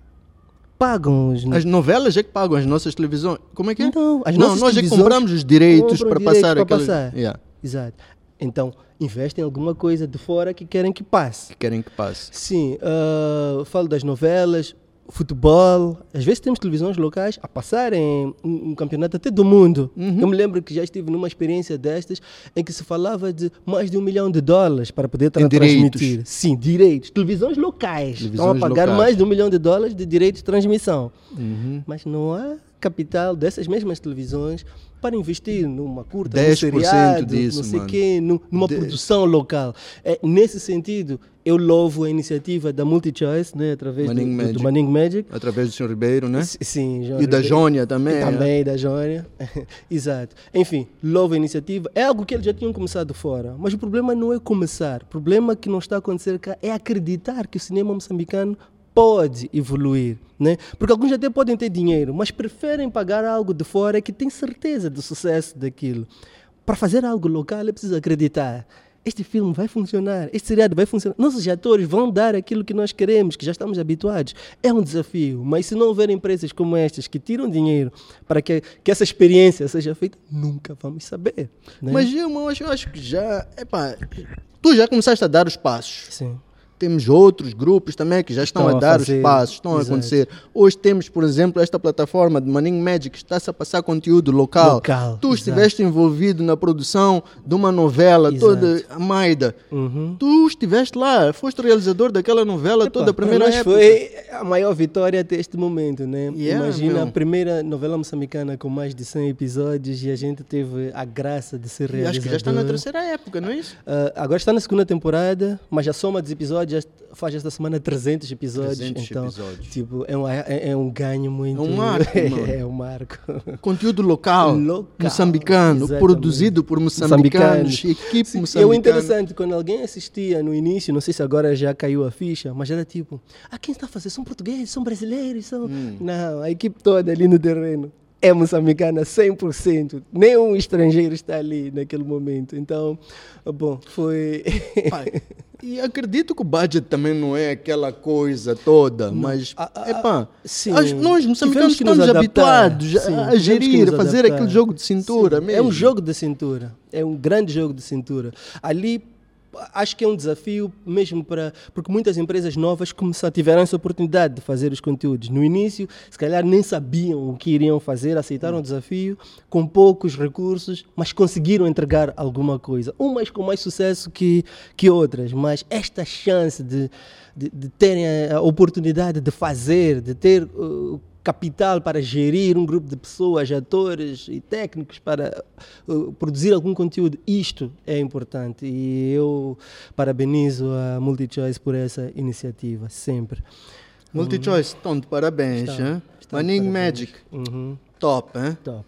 Pagam os As novelas é que pagam as nossas televisões. Como é que é? Não, as não nossas nós é que compramos os direitos para direitos passar para aquelas... passar. Yeah, Exato. Então, investem em alguma coisa de fora que querem que passe. que querem que passe. Sim, ah, falo das novelas, futebol. Às vezes temos televisões locais a passarem um, um campeonato até do mundo. Uhum. Eu me lembro que já estive numa experiência destas em que se falava de mais de um milhão de dólares para poder tra transmitir. Sim, direitos. Televisões locais. Estão a Televisões pagar locais. mais de um milhão de dólares de direitos de transmissão. Uhum. Mas não há capital dessas mesmas televisões para investir numa curta, num 10% seriado, disso, não sei mano. quê, num- numa produção local. É, nesse sentido, eu louvo a iniciativa da MultiChoice, né, através do, Manning do, do Magic. Manning Magic. Através do Sr. Ribeiro, né? S- Sim, João E da Ribeiro. Jônia também. E é. também da Jônia. [LAUGHS] Exato. Enfim, louvo a iniciativa. É algo que eles já tinham começado fora. Mas o problema não é começar. O problema que não está a acontecer cá é acreditar que o cinema moçambicano pode evoluir. Né? Porque alguns até podem ter dinheiro, mas preferem pagar algo de fora que tem certeza do sucesso daquilo. Para fazer algo local é preciso acreditar. Este filme vai funcionar, este seriado vai funcionar. Nossos atores vão dar aquilo que nós queremos, que já estamos habituados. É um desafio, mas se não houver empresas como estas que tiram dinheiro para que, que essa experiência seja feita, nunca vamos saber. né? Mas eu acho, eu acho que já. Epá, tu já começaste a dar os passos. Sim. Temos outros grupos também que já estão, Estão a a dar fazer, os passos, estão a exato. acontecer. Hoje temos, por exemplo, esta plataforma de Manning Magic que está-se a passar conteúdo local. Local, tu exato. estiveste envolvido na produção de uma novela Exato. toda a Maida. Uhum. Tu estiveste lá, foste realizador daquela novela toda a primeira época. foi a maior vitória até este momento, né? Yeah, Imagina meu. a primeira novela moçambicana com mais de 100 episódios e a gente teve a graça de ser E realizador. acho que já está na terceira época, não é isso? Ah, agora está na segunda temporada, mas a soma dos episódios faz esta semana 300 episódios. 300 então, episódios. tipo, é um, é, é um ganho muito. É um marco, [LAUGHS] mano. é um marco. Conteúdo local, Local, moçambicano, exatamente. produzido por moçambicanos, equipe Sim, o moçambicana. interessante, quando alguém assistia no início, não sei se agora já caiu a ficha, mas era tipo, ah, quem está a fazer? São portugueses, são brasileiros, são... Hum. Não, a equipe toda ali no terreno é moçambicana 100%. Nenhum estrangeiro está ali naquele momento. Então, bom, foi... Pai, e acredito que o budget também não é aquela coisa toda, mas a- a- epá, sim. as- nós moçambicanos estamos adaptar. habituados a- Sim, a gerir, a fazer adaptar. aquele jogo de cintura Sim, mesmo. É um jogo de cintura. É um grande jogo de cintura. Ali acho que é um desafio mesmo para porque muitas empresas novas começaram tiveram essa oportunidade de fazer os conteúdos no início se calhar nem sabiam o que iriam fazer aceitaram o desafio com poucos recursos mas conseguiram entregar alguma coisa. Umas com mais sucesso que que outras mas esta chance de de, de terem a oportunidade de fazer de ter uh, capital para gerir um grupo de pessoas, atores e técnicos para uh, produzir algum conteúdo. Isto é importante e eu parabenizo a MultiChoice por essa iniciativa, sempre. Multichoice, estão de parabéns, Manning. Magic, Uhum, top, hein? top.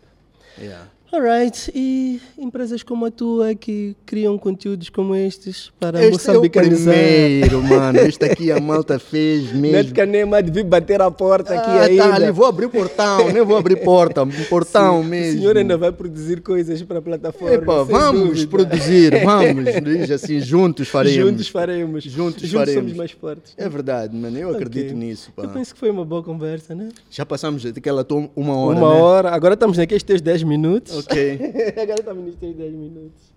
Yeah. Alright, e empresas como a tua que criam conteúdos como estes para Este é o moçambicanizar. primeiro, mano. Este aqui a malta fez [LAUGHS] mesmo. Net Canema de vir bater a porta aqui Ah, ainda. tá ali, vou abrir portão, nem vou abrir porta, portão Sim, mesmo. O senhor ainda vai produzir coisas para a plataforma. Epa, vamos dúvida. produzir, [LAUGHS] vamos, diz assim, juntos faremos. Juntos faremos. Juntos Juntos faremos. somos mais fortes. É verdade, mano, eu acredito Ok. nisso, pá. Eu penso que foi uma boa conversa, né? Já passamos daquela uma hora, uma né? hora. Agora estamos naqueles teus 10 minutos. Ok. Agora nos teus 10 minutos.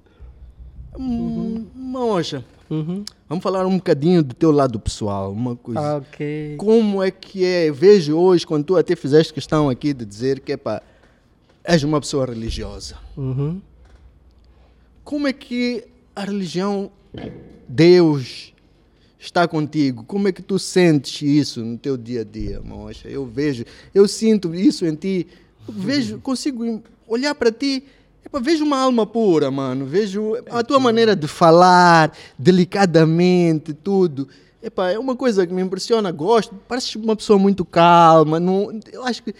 Hum, Mocha, Uhum. vamos falar um bocadinho do teu lado pessoal, uma coisa. Ah, ok. Como é que é? Vejo hoje, quando tu até fizeste questão aqui de dizer que, epá, és uma pessoa religiosa. Uhum. Como é que a religião, Deus, está contigo? Como é que tu sentes isso no teu dia a dia, mocha? Eu vejo, eu sinto isso em ti. Vejo, consigo olhar para ti, epá, vejo uma alma pura, mano. Vejo a tua maneira de falar, delicadamente, tudo. Epá, é uma coisa que me impressiona, gosto. Pareces uma pessoa muito calma. Não, eu acho que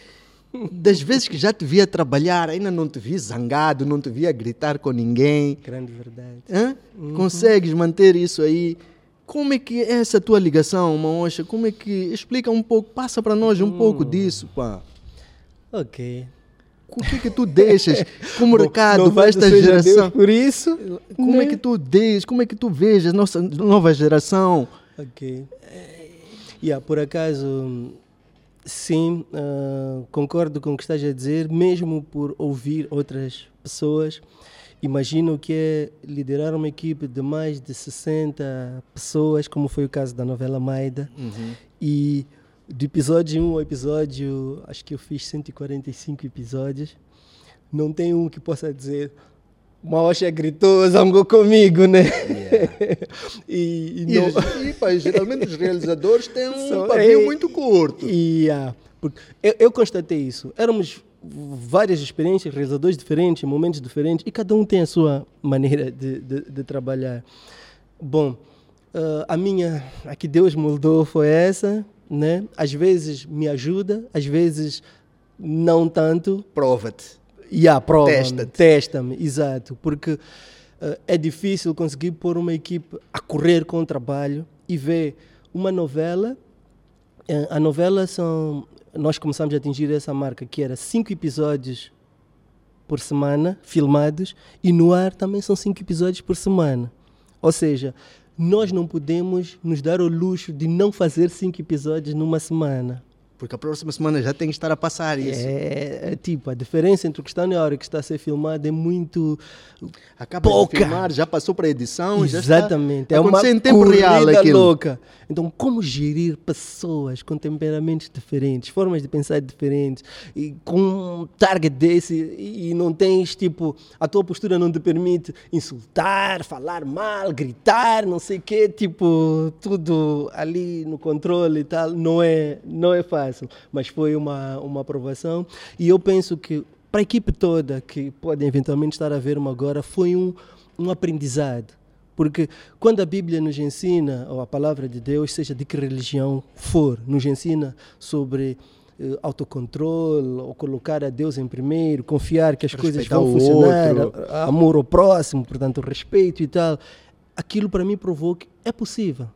das vezes que já te via trabalhar, ainda não te vi zangado, não te via gritar com ninguém. Grande verdade. Hã? Consegues manter isso aí? Como é que é essa tua ligação, Maosha? Como é que. Explica um pouco, passa para nós um pouco disso, pá. Ok. O que é que tu deixas como [LAUGHS] Bom, recado para esta Deus geração? por isso. Como é né? que tu deixas, como é que tu a nossa nova geração? Ok. Yeah, por acaso, sim, ah, concordo com o que estás a dizer, mesmo por ouvir outras pessoas. Imagino que é liderar uma equipe de mais de 60 pessoas, como foi o caso da novela Maida. E do episódio 1 ao episódio, acho que eu fiz 145 episódios, não tem um que possa dizer Maosha gritou, zangou comigo, né? [LAUGHS] e, e E, não- e, pá, geralmente os realizadores têm um [LAUGHS] São- pavio é- muito curto. E, ah, porque eu, eu constatei isso. Éramos várias experiências, realizadores diferentes, momentos diferentes, e cada um tem a sua maneira de, de, de trabalhar. Bom, ah, a minha, a que Deus moldou foi essa, né? Às vezes me ajuda, às vezes não tanto, Prova-te. e a prova Testa-te. testa-me, exato, porque eh, é difícil conseguir pôr uma equipe a correr com o trabalho e ver uma novela. eh, a novela são. Nós começamos a atingir essa marca que era cinco episódios por semana, filmados, e no ar também são cinco episódios por semana. Ou seja, nós não podemos nos dar o luxo de não fazer cinco episódios numa semana. Porque a próxima semana já tem que estar a passar isso. É, é tipo, a diferença entre o que está na hora e o que está a ser filmado é muito Acaba pouca. de filmar, já passou para a edição, já Exatamente. está É uma em tempo real aquilo. louca. Então, como gerir pessoas com temperamentos diferentes, formas de pensar diferentes, e com um target desse, e e não tens, tipo, a tua postura não te permite insultar, falar mal, gritar, não sei o quê, tipo, tudo ali no controle e tal, não é, não é fácil. Mas foi uma, uma aprovação, e eu penso que para a equipe toda que pode eventualmente estar a ver-me agora, foi um, um aprendizado. Porque quando a Bíblia nos ensina, ou a palavra de Deus, seja de que religião for, nos ensina sobre eh, autocontrole, ou colocar a Deus em primeiro, confiar que as coisas vão funcionar, outro. amor ao próximo, portanto, respeito e tal. Aquilo para mim provou que é possível.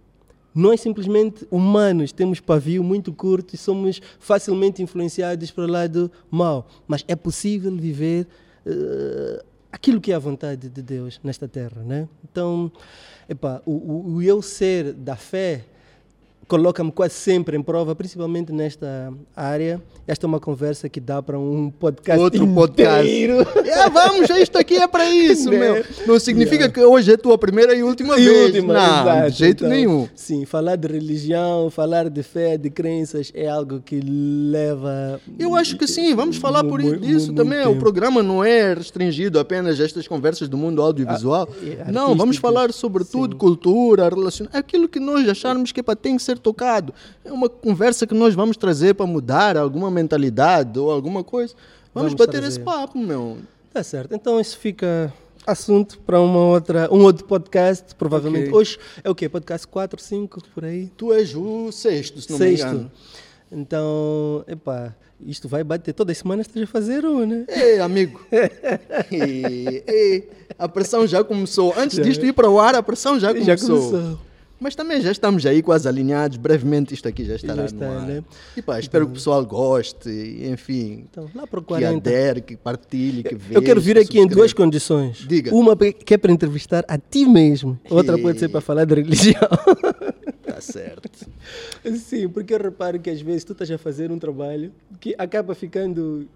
Nós simplesmente humanos temos pavio muito curto e somos facilmente influenciados para o lado mau, mas é possível viver eh, aquilo que é a vontade de Deus nesta terra, né? Então, o, o, o eu ser da fé coloca-me quase sempre em prova, principalmente nesta área. Esta é uma conversa que dá para um podcast Outro podcast. inteiro. [LAUGHS] É, vamos, isto aqui é para isso, Né? meu. Não significa Yeah. que hoje é a tua primeira e última E vez. última, não, exato. de jeito Então, nenhum. Sim, falar de religião, falar de fé, de crenças é algo que leva. Eu acho que sim, vamos falar por isso também. muito O tempo. programa não é restringido apenas a estas conversas do mundo audiovisual. Ah, e não, vamos falar sobre tudo, cultura, relacion... aquilo que nós acharmos que é para tem que ser tocado. É uma conversa que nós vamos trazer para mudar alguma mentalidade ou alguma coisa. Vamos, Vamos bater trazer. esse papo, meu. Tá certo. Então isso fica assunto para uma outra, um outro podcast, provavelmente. Ok. Hoje é o quê? Podcast 4, 5, por aí? Tu és o sexto, se não Sexto. me engano. Então, epá, isto vai bater. Toda semana estás a fazer um, né? Ei, amigo. [LAUGHS] ei, ei, a pressão já começou. Antes já. disto ir para o ar, a pressão já começou. Já começou. Mas também já estamos aí quase alinhados. Brevemente isto aqui já estará já está, no ar. Né? E pá, espero então, que o pessoal goste, enfim. Então, lá para o 40. Que adere, que partilhe, que veja. Eu quero vir aqui em duas condições. Diga. Uma que é para entrevistar a ti mesmo. Outra e... pode ser para falar de religião. [LAUGHS] Tá certo. Sim, porque eu reparo que às vezes tu estás a fazer um trabalho que acaba ficando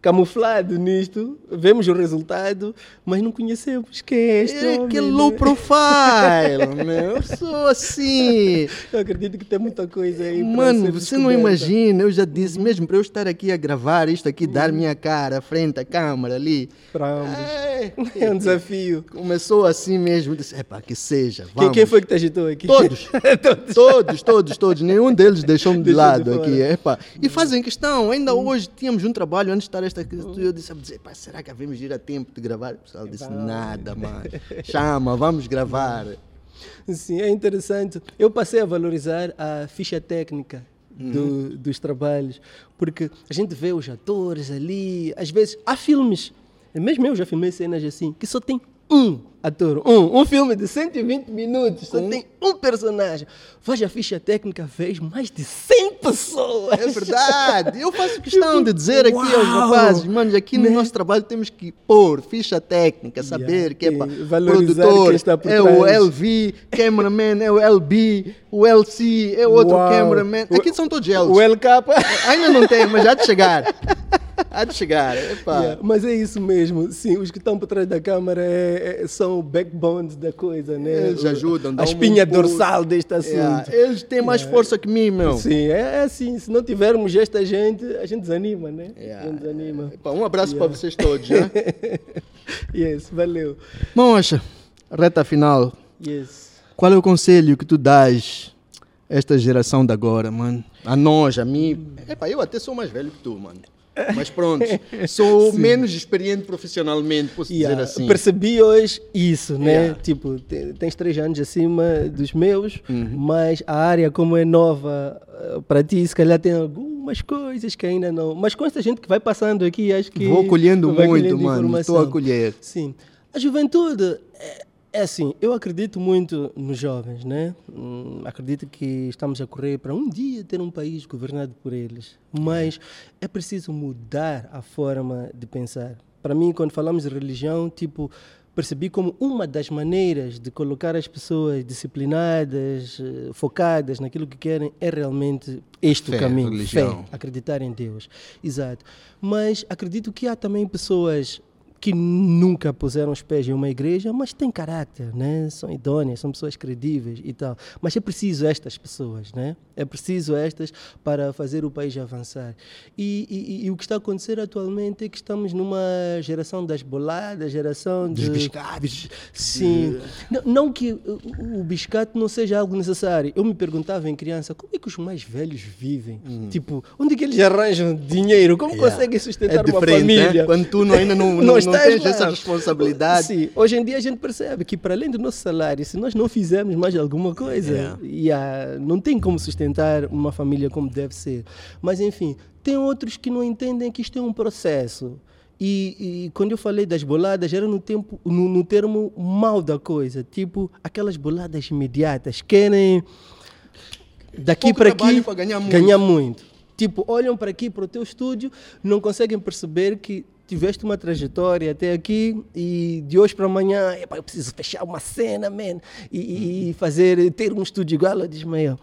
camuflado nisto, vemos o resultado, mas não conhecemos quem é este é, homem. Que low profile, [LAUGHS] meu. Eu sou assim. Eu acredito que tem muita coisa aí. Mano, você não imagina, eu já disse, mesmo para eu estar aqui a gravar isto aqui, dar minha cara à frente à câmera ali. Para ambos. É, [LAUGHS] é um desafio. Começou assim mesmo, disse, epá, que seja. Quem, quem, foi que te agitou aqui? Todos. [LAUGHS] todos. todos, todos, todos. Nenhum deles deixou-me de lado de aqui. Epá. E fazem questão, ainda hoje tínhamos um trabalho antes de estar esta e eu disse, será que havemos de ir a tempo de gravar? O pessoal disse, nada, mano. Chama, vamos gravar. [LAUGHS] Sim, é interessante. Eu passei a valorizar a ficha técnica do, uhum. dos trabalhos, porque a gente vê os atores ali, às vezes há filmes, mesmo eu já filmei cenas assim, que só tem um ator, um, um filme de 120 minutos, só tem um personagem. Faz a ficha técnica, fez mais de 100 pessoas. É verdade. Eu faço [LAUGHS] questão de dizer aqui Uau. aos rapazes, mano, aqui no né? nosso trabalho temos que pôr ficha técnica, saber yeah, que é produtor, é o LV, cameraman, é o LB, o LC, é outro Uau. cameraman. Aqui são todos eles. O LK. Ainda não tem, mas já de chegar. [LAUGHS] Há de chegar. Yeah, mas é isso mesmo. Sim, os que estão por trás da câmara é, é, são o backbone da coisa, né? Eles ajudam. A espinha um dorsal deste assunto. Yeah, eles têm mais força que mim, meu. Sim, é, é assim. Se não tivermos esta gente, a gente desanima, né? A gente desanima. um abraço para vocês todos, né? [LAUGHS] yes, valeu. Mocha, reta final. Yes. Qual é o conselho que tu dás a esta geração de agora, mano? A nós, a mim. Epa, eu até sou mais velho que tu, mano. Mas pronto, sou [LAUGHS] Sim. menos experiente profissionalmente, posso yeah. dizer assim. Percebi hoje isso, né? Yeah. Tipo, tens três anos acima dos meus, uhum. mas a área como é nova eh, para ti, se calhar tem algumas coisas que ainda não... Mas com essa gente que vai passando aqui, acho que... Vou colhendo muito, mano, estou a colher. Sim. A juventude... É é assim, eu acredito muito nos jovens, né? Hum, acredito que estamos a correr para um dia ter um país governado por eles. Mas é preciso mudar a forma de pensar. Para mim, quando falamos de religião, tipo, percebi como uma das maneiras de colocar as pessoas disciplinadas, eh, focadas naquilo que querem, é realmente este fé, o caminho, religião. fé, acreditar em Deus. Exato. Mas acredito que há também pessoas que nunca puseram os pés em uma igreja, mas têm caráter, né? São idôneas, são pessoas credíveis e tal. Mas é preciso estas pessoas, né? É preciso estas para fazer o país avançar. E, e, e o que está a acontecer atualmente é que estamos numa geração das boladas, geração dos biscates. Sim. Não, não, que o, o biscate não seja algo necessário. Eu me perguntava em criança, como é que os mais velhos vivem? Hum. Tipo, onde é que eles arranjam dinheiro? Como yeah. conseguem sustentar é uma família? Né? Quando tu não, ainda não, [LAUGHS] não, não não tens essa responsabilidade. Sim, hoje em dia a gente percebe que para além do nosso salário, se nós não fizermos mais alguma coisa, yeah. Yeah, não tem como sustentar uma família como deve ser. Mas enfim, tem outros que não entendem que isto é um processo. E, e, quando eu falei das boladas, era no, tempo, no, no termo mal da coisa. Tipo, aquelas boladas imediatas. Querem daqui para aqui ganhar muito. ganhar muito. Tipo, olham para aqui, para o teu estúdio, não conseguem perceber que tiveste uma trajetória até aqui e de hoje para amanhã, epa, eu preciso fechar uma cena, man, e, e fazer, ter um estúdio igual a de Ismael.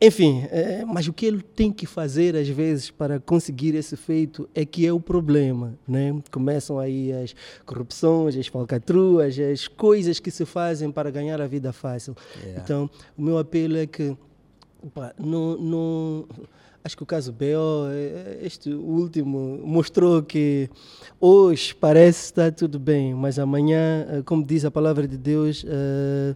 Enfim, é, mas o que ele tem que fazer às vezes para conseguir esse feito é que é o problema, né? Começam aí as corrupções, as falcatruas, as coisas que se fazem para ganhar a vida fácil. Yeah. Então, o meu apelo é que opa, não, não Acho que o caso BO, é, este último, mostrou que hoje parece estar tudo bem, mas amanhã, eh, como diz a palavra de Deus, eh,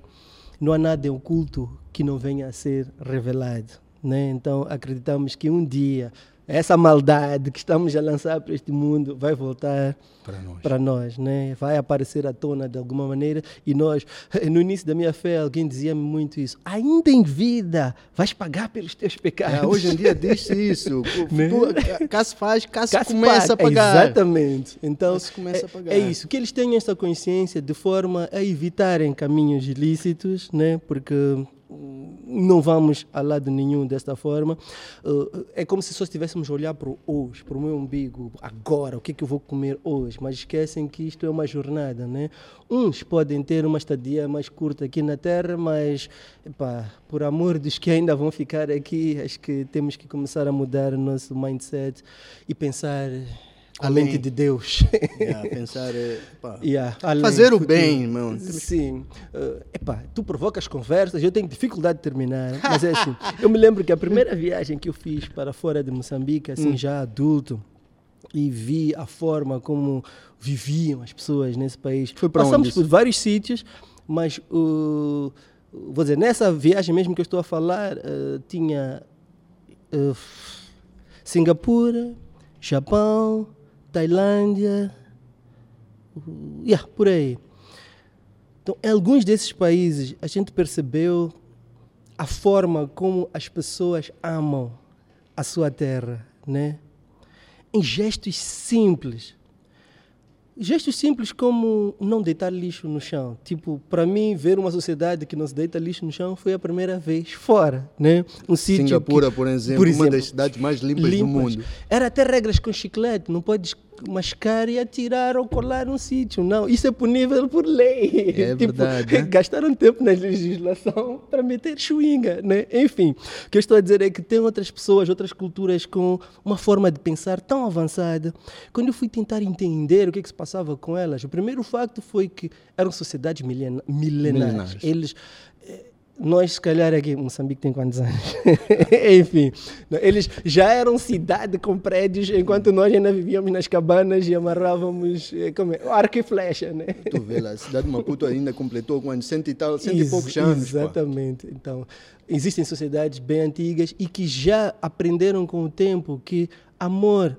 não há nada oculto que não venha a ser revelado. Né? Então acreditamos que um dia essa maldade que estamos a lançar para este mundo vai voltar Para nós. para nós, né? Vai aparecer à tona de alguma maneira e nós, no início da minha fé, alguém dizia-me muito isso. Ainda em vida, vais pagar pelos teus pecados. É, hoje em dia [LAUGHS] diz-se isso. Né? Tu, cá se faz, cá se começa paga. a pagar. Exatamente. Então, é, a pagar. é isso. Que eles tenham essa consciência de forma a evitarem caminhos ilícitos, né? Porque não vamos a lado nenhum desta forma. Uh, é como se só estivéssemos a olhar para o hoje, para o meu umbigo, agora, o que é que eu vou comer hoje, mas esquecem que isto é uma jornada, né? Uns podem ter uma estadia mais curta aqui na Terra, mas, epá, por amor dos que ainda vão ficar aqui, acho que temos que começar a mudar o nosso mindset e pensar a Além. mente de Deus. [LAUGHS] Yeah, pensar, é, pá, Yeah, Fazer o bem, irmão. Sim. Uh, epá, tu provocas conversas, eu tenho dificuldade de terminar, [LAUGHS] mas é assim. eu me lembro que a primeira viagem que eu fiz para fora de Moçambique, Hum. assim, já adulto, e vi a forma como viviam as pessoas nesse país. Foi para Passamos onde por vários sítios, mas uh, vou dizer, nessa viagem mesmo que eu estou a falar, uh, tinha uh, Singapura, Japão, Tailândia, yeah, por aí. Então, em alguns desses países, a gente percebeu a forma como as pessoas amam a sua terra, né? Em gestos simples. Gestos simples como não deitar lixo no chão. Tipo, para mim, ver uma sociedade que não se deita lixo no chão foi a primeira vez fora, né? Um sítio Singapura, que- por exemplo, uma das cidades mais limpas, do limpas. mundo. Era até regras com chiclete, não podes mascar e atirar ou colar um sítio. Não, isso é punível por lei. É [LAUGHS] verdade, né? [LAUGHS] Gastaram tempo na legislação para meter chuinga, né? Enfim, o que eu estou a dizer é que tem outras pessoas, outras culturas com uma forma de pensar tão avançada. Quando eu fui tentar entender o que, é que se passava com elas, o primeiro facto foi que eram sociedades milena- milenares. Milenares. Eles nós, se calhar, aqui, Moçambique tem quantos anos? [LAUGHS] Enfim, eles já eram cidade com prédios, enquanto nós ainda vivíamos nas cabanas e amarrávamos eh, como é, arco e flecha, né? Tu vê lá, a cidade de Maputo ainda completou quando cento e tal, cento e Ex- poucos anos. pá. Exatamente. Então, existem sociedades bem antigas e que já aprenderam com o tempo que amor,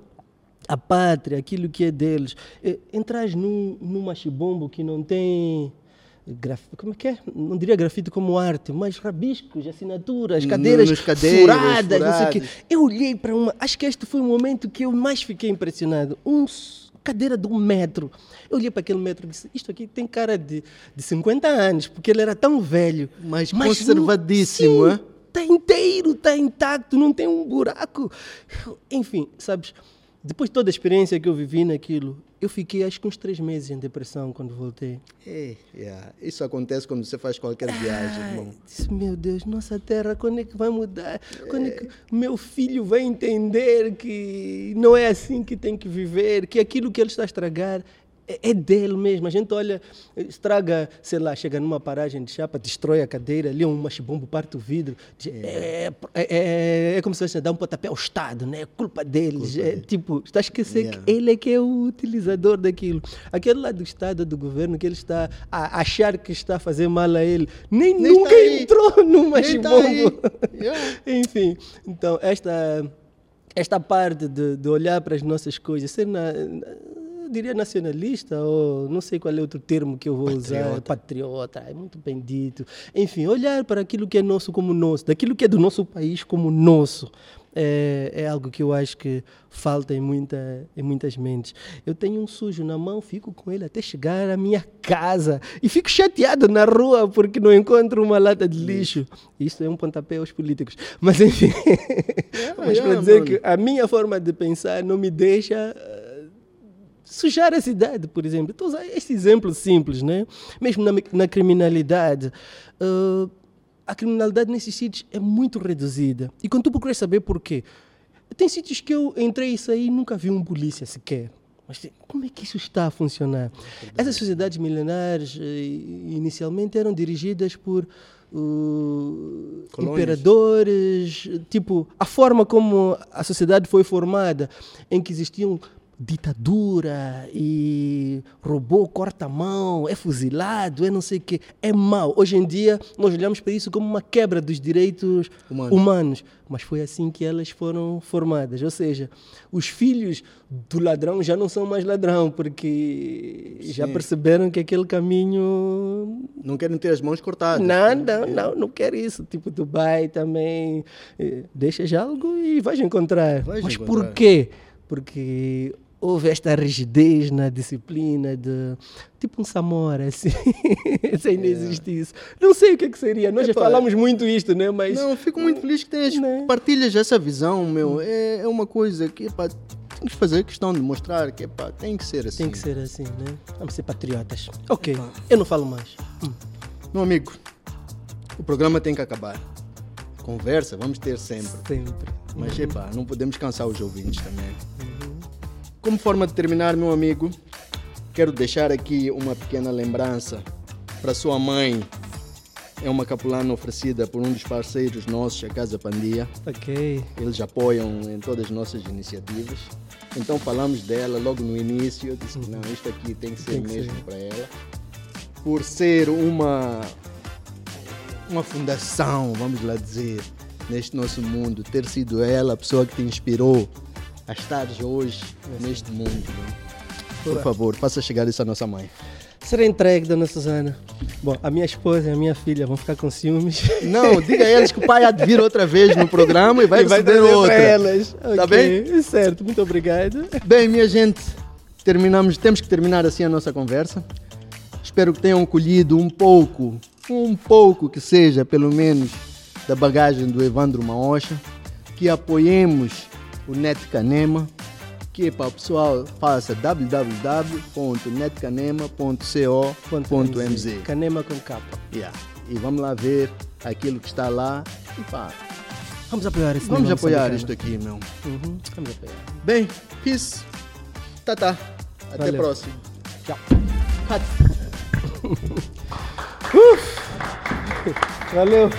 a pátria, aquilo que é deles. Eh, Entras num, num machibombo que não tem. Graf- Como é que é? Não diria grafite como arte, mas rabiscos, assinaturas, cadeiras, nos cadeiras, furadas, não sei o quê. furadas. Eu olhei para uma. Acho que este foi o momento que eu mais fiquei impressionado. Um cadeira de um metro. Eu olhei para aquele metro e disse: Isto aqui tem cara de, de 50 anos, porque ele era tão velho. Mas não- conservadíssimo, é? Está inteiro, está intacto, não tem um buraco. Enfim, sabes, depois de toda a experiência que eu vivi naquilo, eu fiquei acho que uns três meses em depressão quando voltei. É, yeah. Isso acontece quando você faz qualquer viagem, Ai, irmão. disse, meu Deus, nossa terra, quando é que vai mudar? Quando é que meu filho vai entender que não é assim que tem que viver, que aquilo que ele está a estragar é, é dele mesmo. A gente olha, estraga, sei lá, chega numa paragem de chapa, destrói a cadeira, ali um machibombo parte o vidro. Diz, É, é, é, é como se fosse dar um pontapé ao Estado, né? É culpa deles. É, tipo, está a esquecer Yeah. que ele é que é o utilizador daquilo. Aquele lá do Estado, do governo, que ele está a achar que está a fazer mal a ele, nem, Nem nunca aí. entrou [LAUGHS] no tá machibombo. Yeah. [LAUGHS] Enfim, então, esta, esta parte de, de olhar para as nossas coisas, ser, na, diria nacionalista, ou não sei qual é outro termo que eu vou usar, patriota, é muito bem dito. Enfim, olhar para aquilo que é nosso como nosso, daquilo que é do nosso país como nosso. É, é algo que eu acho que falta em, muita, em muitas mentes. Eu tenho um sujo na mão, fico com ele até chegar à minha casa e fico chateado na rua porque não encontro uma lata de lixo. Isso é um pontapé aos políticos. Mas enfim, [LAUGHS] mas para yeah, dizer mano. que a minha forma de pensar não me deixa sujar a cidade, por exemplo. Estou a usar este exemplo simples, né? Mesmo na, na criminalidade. eh, a criminalidade nesses sítios é muito reduzida. E quando tu procuras saber porquê, tem sítios que eu entrei e saí e nunca vi um polícia sequer. Mas como é que isso está a funcionar? Essas sociedades milenares eh, inicialmente eram dirigidas por uh, imperadores, tipo, a forma como a sociedade foi formada, em que existiam ditadura e robô corta a mão, é fuzilado, é não sei o quê. É mau. Hoje em dia, nós olhamos para isso como uma quebra dos direitos Humanos. humanos. Mas foi assim que elas foram formadas. Ou seja, os filhos do ladrão já não são mais ladrão, porque já Sim. perceberam que aquele caminho Não querem ter as mãos cortadas. não, não, não, não quero isso. Tipo, Dubai também. eh, Deixas algo e vais encontrar. Vais Mas encontrar. por quê? Porque houve esta rigidez na disciplina de. Tipo um Samora, [LAUGHS] assim. Sem nem existir isso. Não sei o que, é que seria. Nós já Epá, falamos muito isto, né? Mas. Não, fico muito feliz que tenhas Né? partilhas essa visão, meu. É, é uma coisa que, pá, tem que fazer questão de mostrar que, pá, tem que ser assim. Tem que ser assim, né? Vamos ser patriotas. Ok, eu não falo mais. Hum. Meu amigo, o programa tem que acabar. Conversa, vamos ter sempre. Sempre. Mas, epá, não podemos cansar os ouvintes também. Como forma de terminar, meu amigo, quero deixar aqui uma pequena lembrança para sua mãe. É uma capulana oferecida por um dos parceiros nossos, a Casa Pandia. Ok. Eles apoiam em todas as nossas iniciativas. Então falamos dela logo no início. Eu disse que não, isto aqui tem que ser Tem que mesmo para ela. Por ser uma, uma fundação, vamos lá dizer, neste nosso mundo, ter sido ela a pessoa que te inspirou a estar hoje neste mundo. né? Por favor, faça chegar isso à nossa mãe. Será entregue, dona Susana. Bom, a minha esposa e a minha filha vão ficar com ciúmes. Não, diga a eles que o pai [LAUGHS] há de vir outra vez no programa e vai E vai receber outra. para elas. Tá Ok, Certo, muito obrigado. Bem, minha gente, terminamos, temos que terminar assim a nossa conversa. Espero que tenham colhido um pouco, um pouco que seja, pelo menos, da bagagem do Evandro Maocha, que apoiemos o Net Canema, que para o pessoal faça www.netcanema.co.mz. Canema com capa. Yeah. E vamos lá ver aquilo que está lá. E pá, Vamos apoiar esse vamos apoiar isto aqui, meu. Uhum, vamos apoiar. Bem, peace. Tá, tá. Até Valeu. próximo. Tchau. Cut. [LAUGHS] Valeu.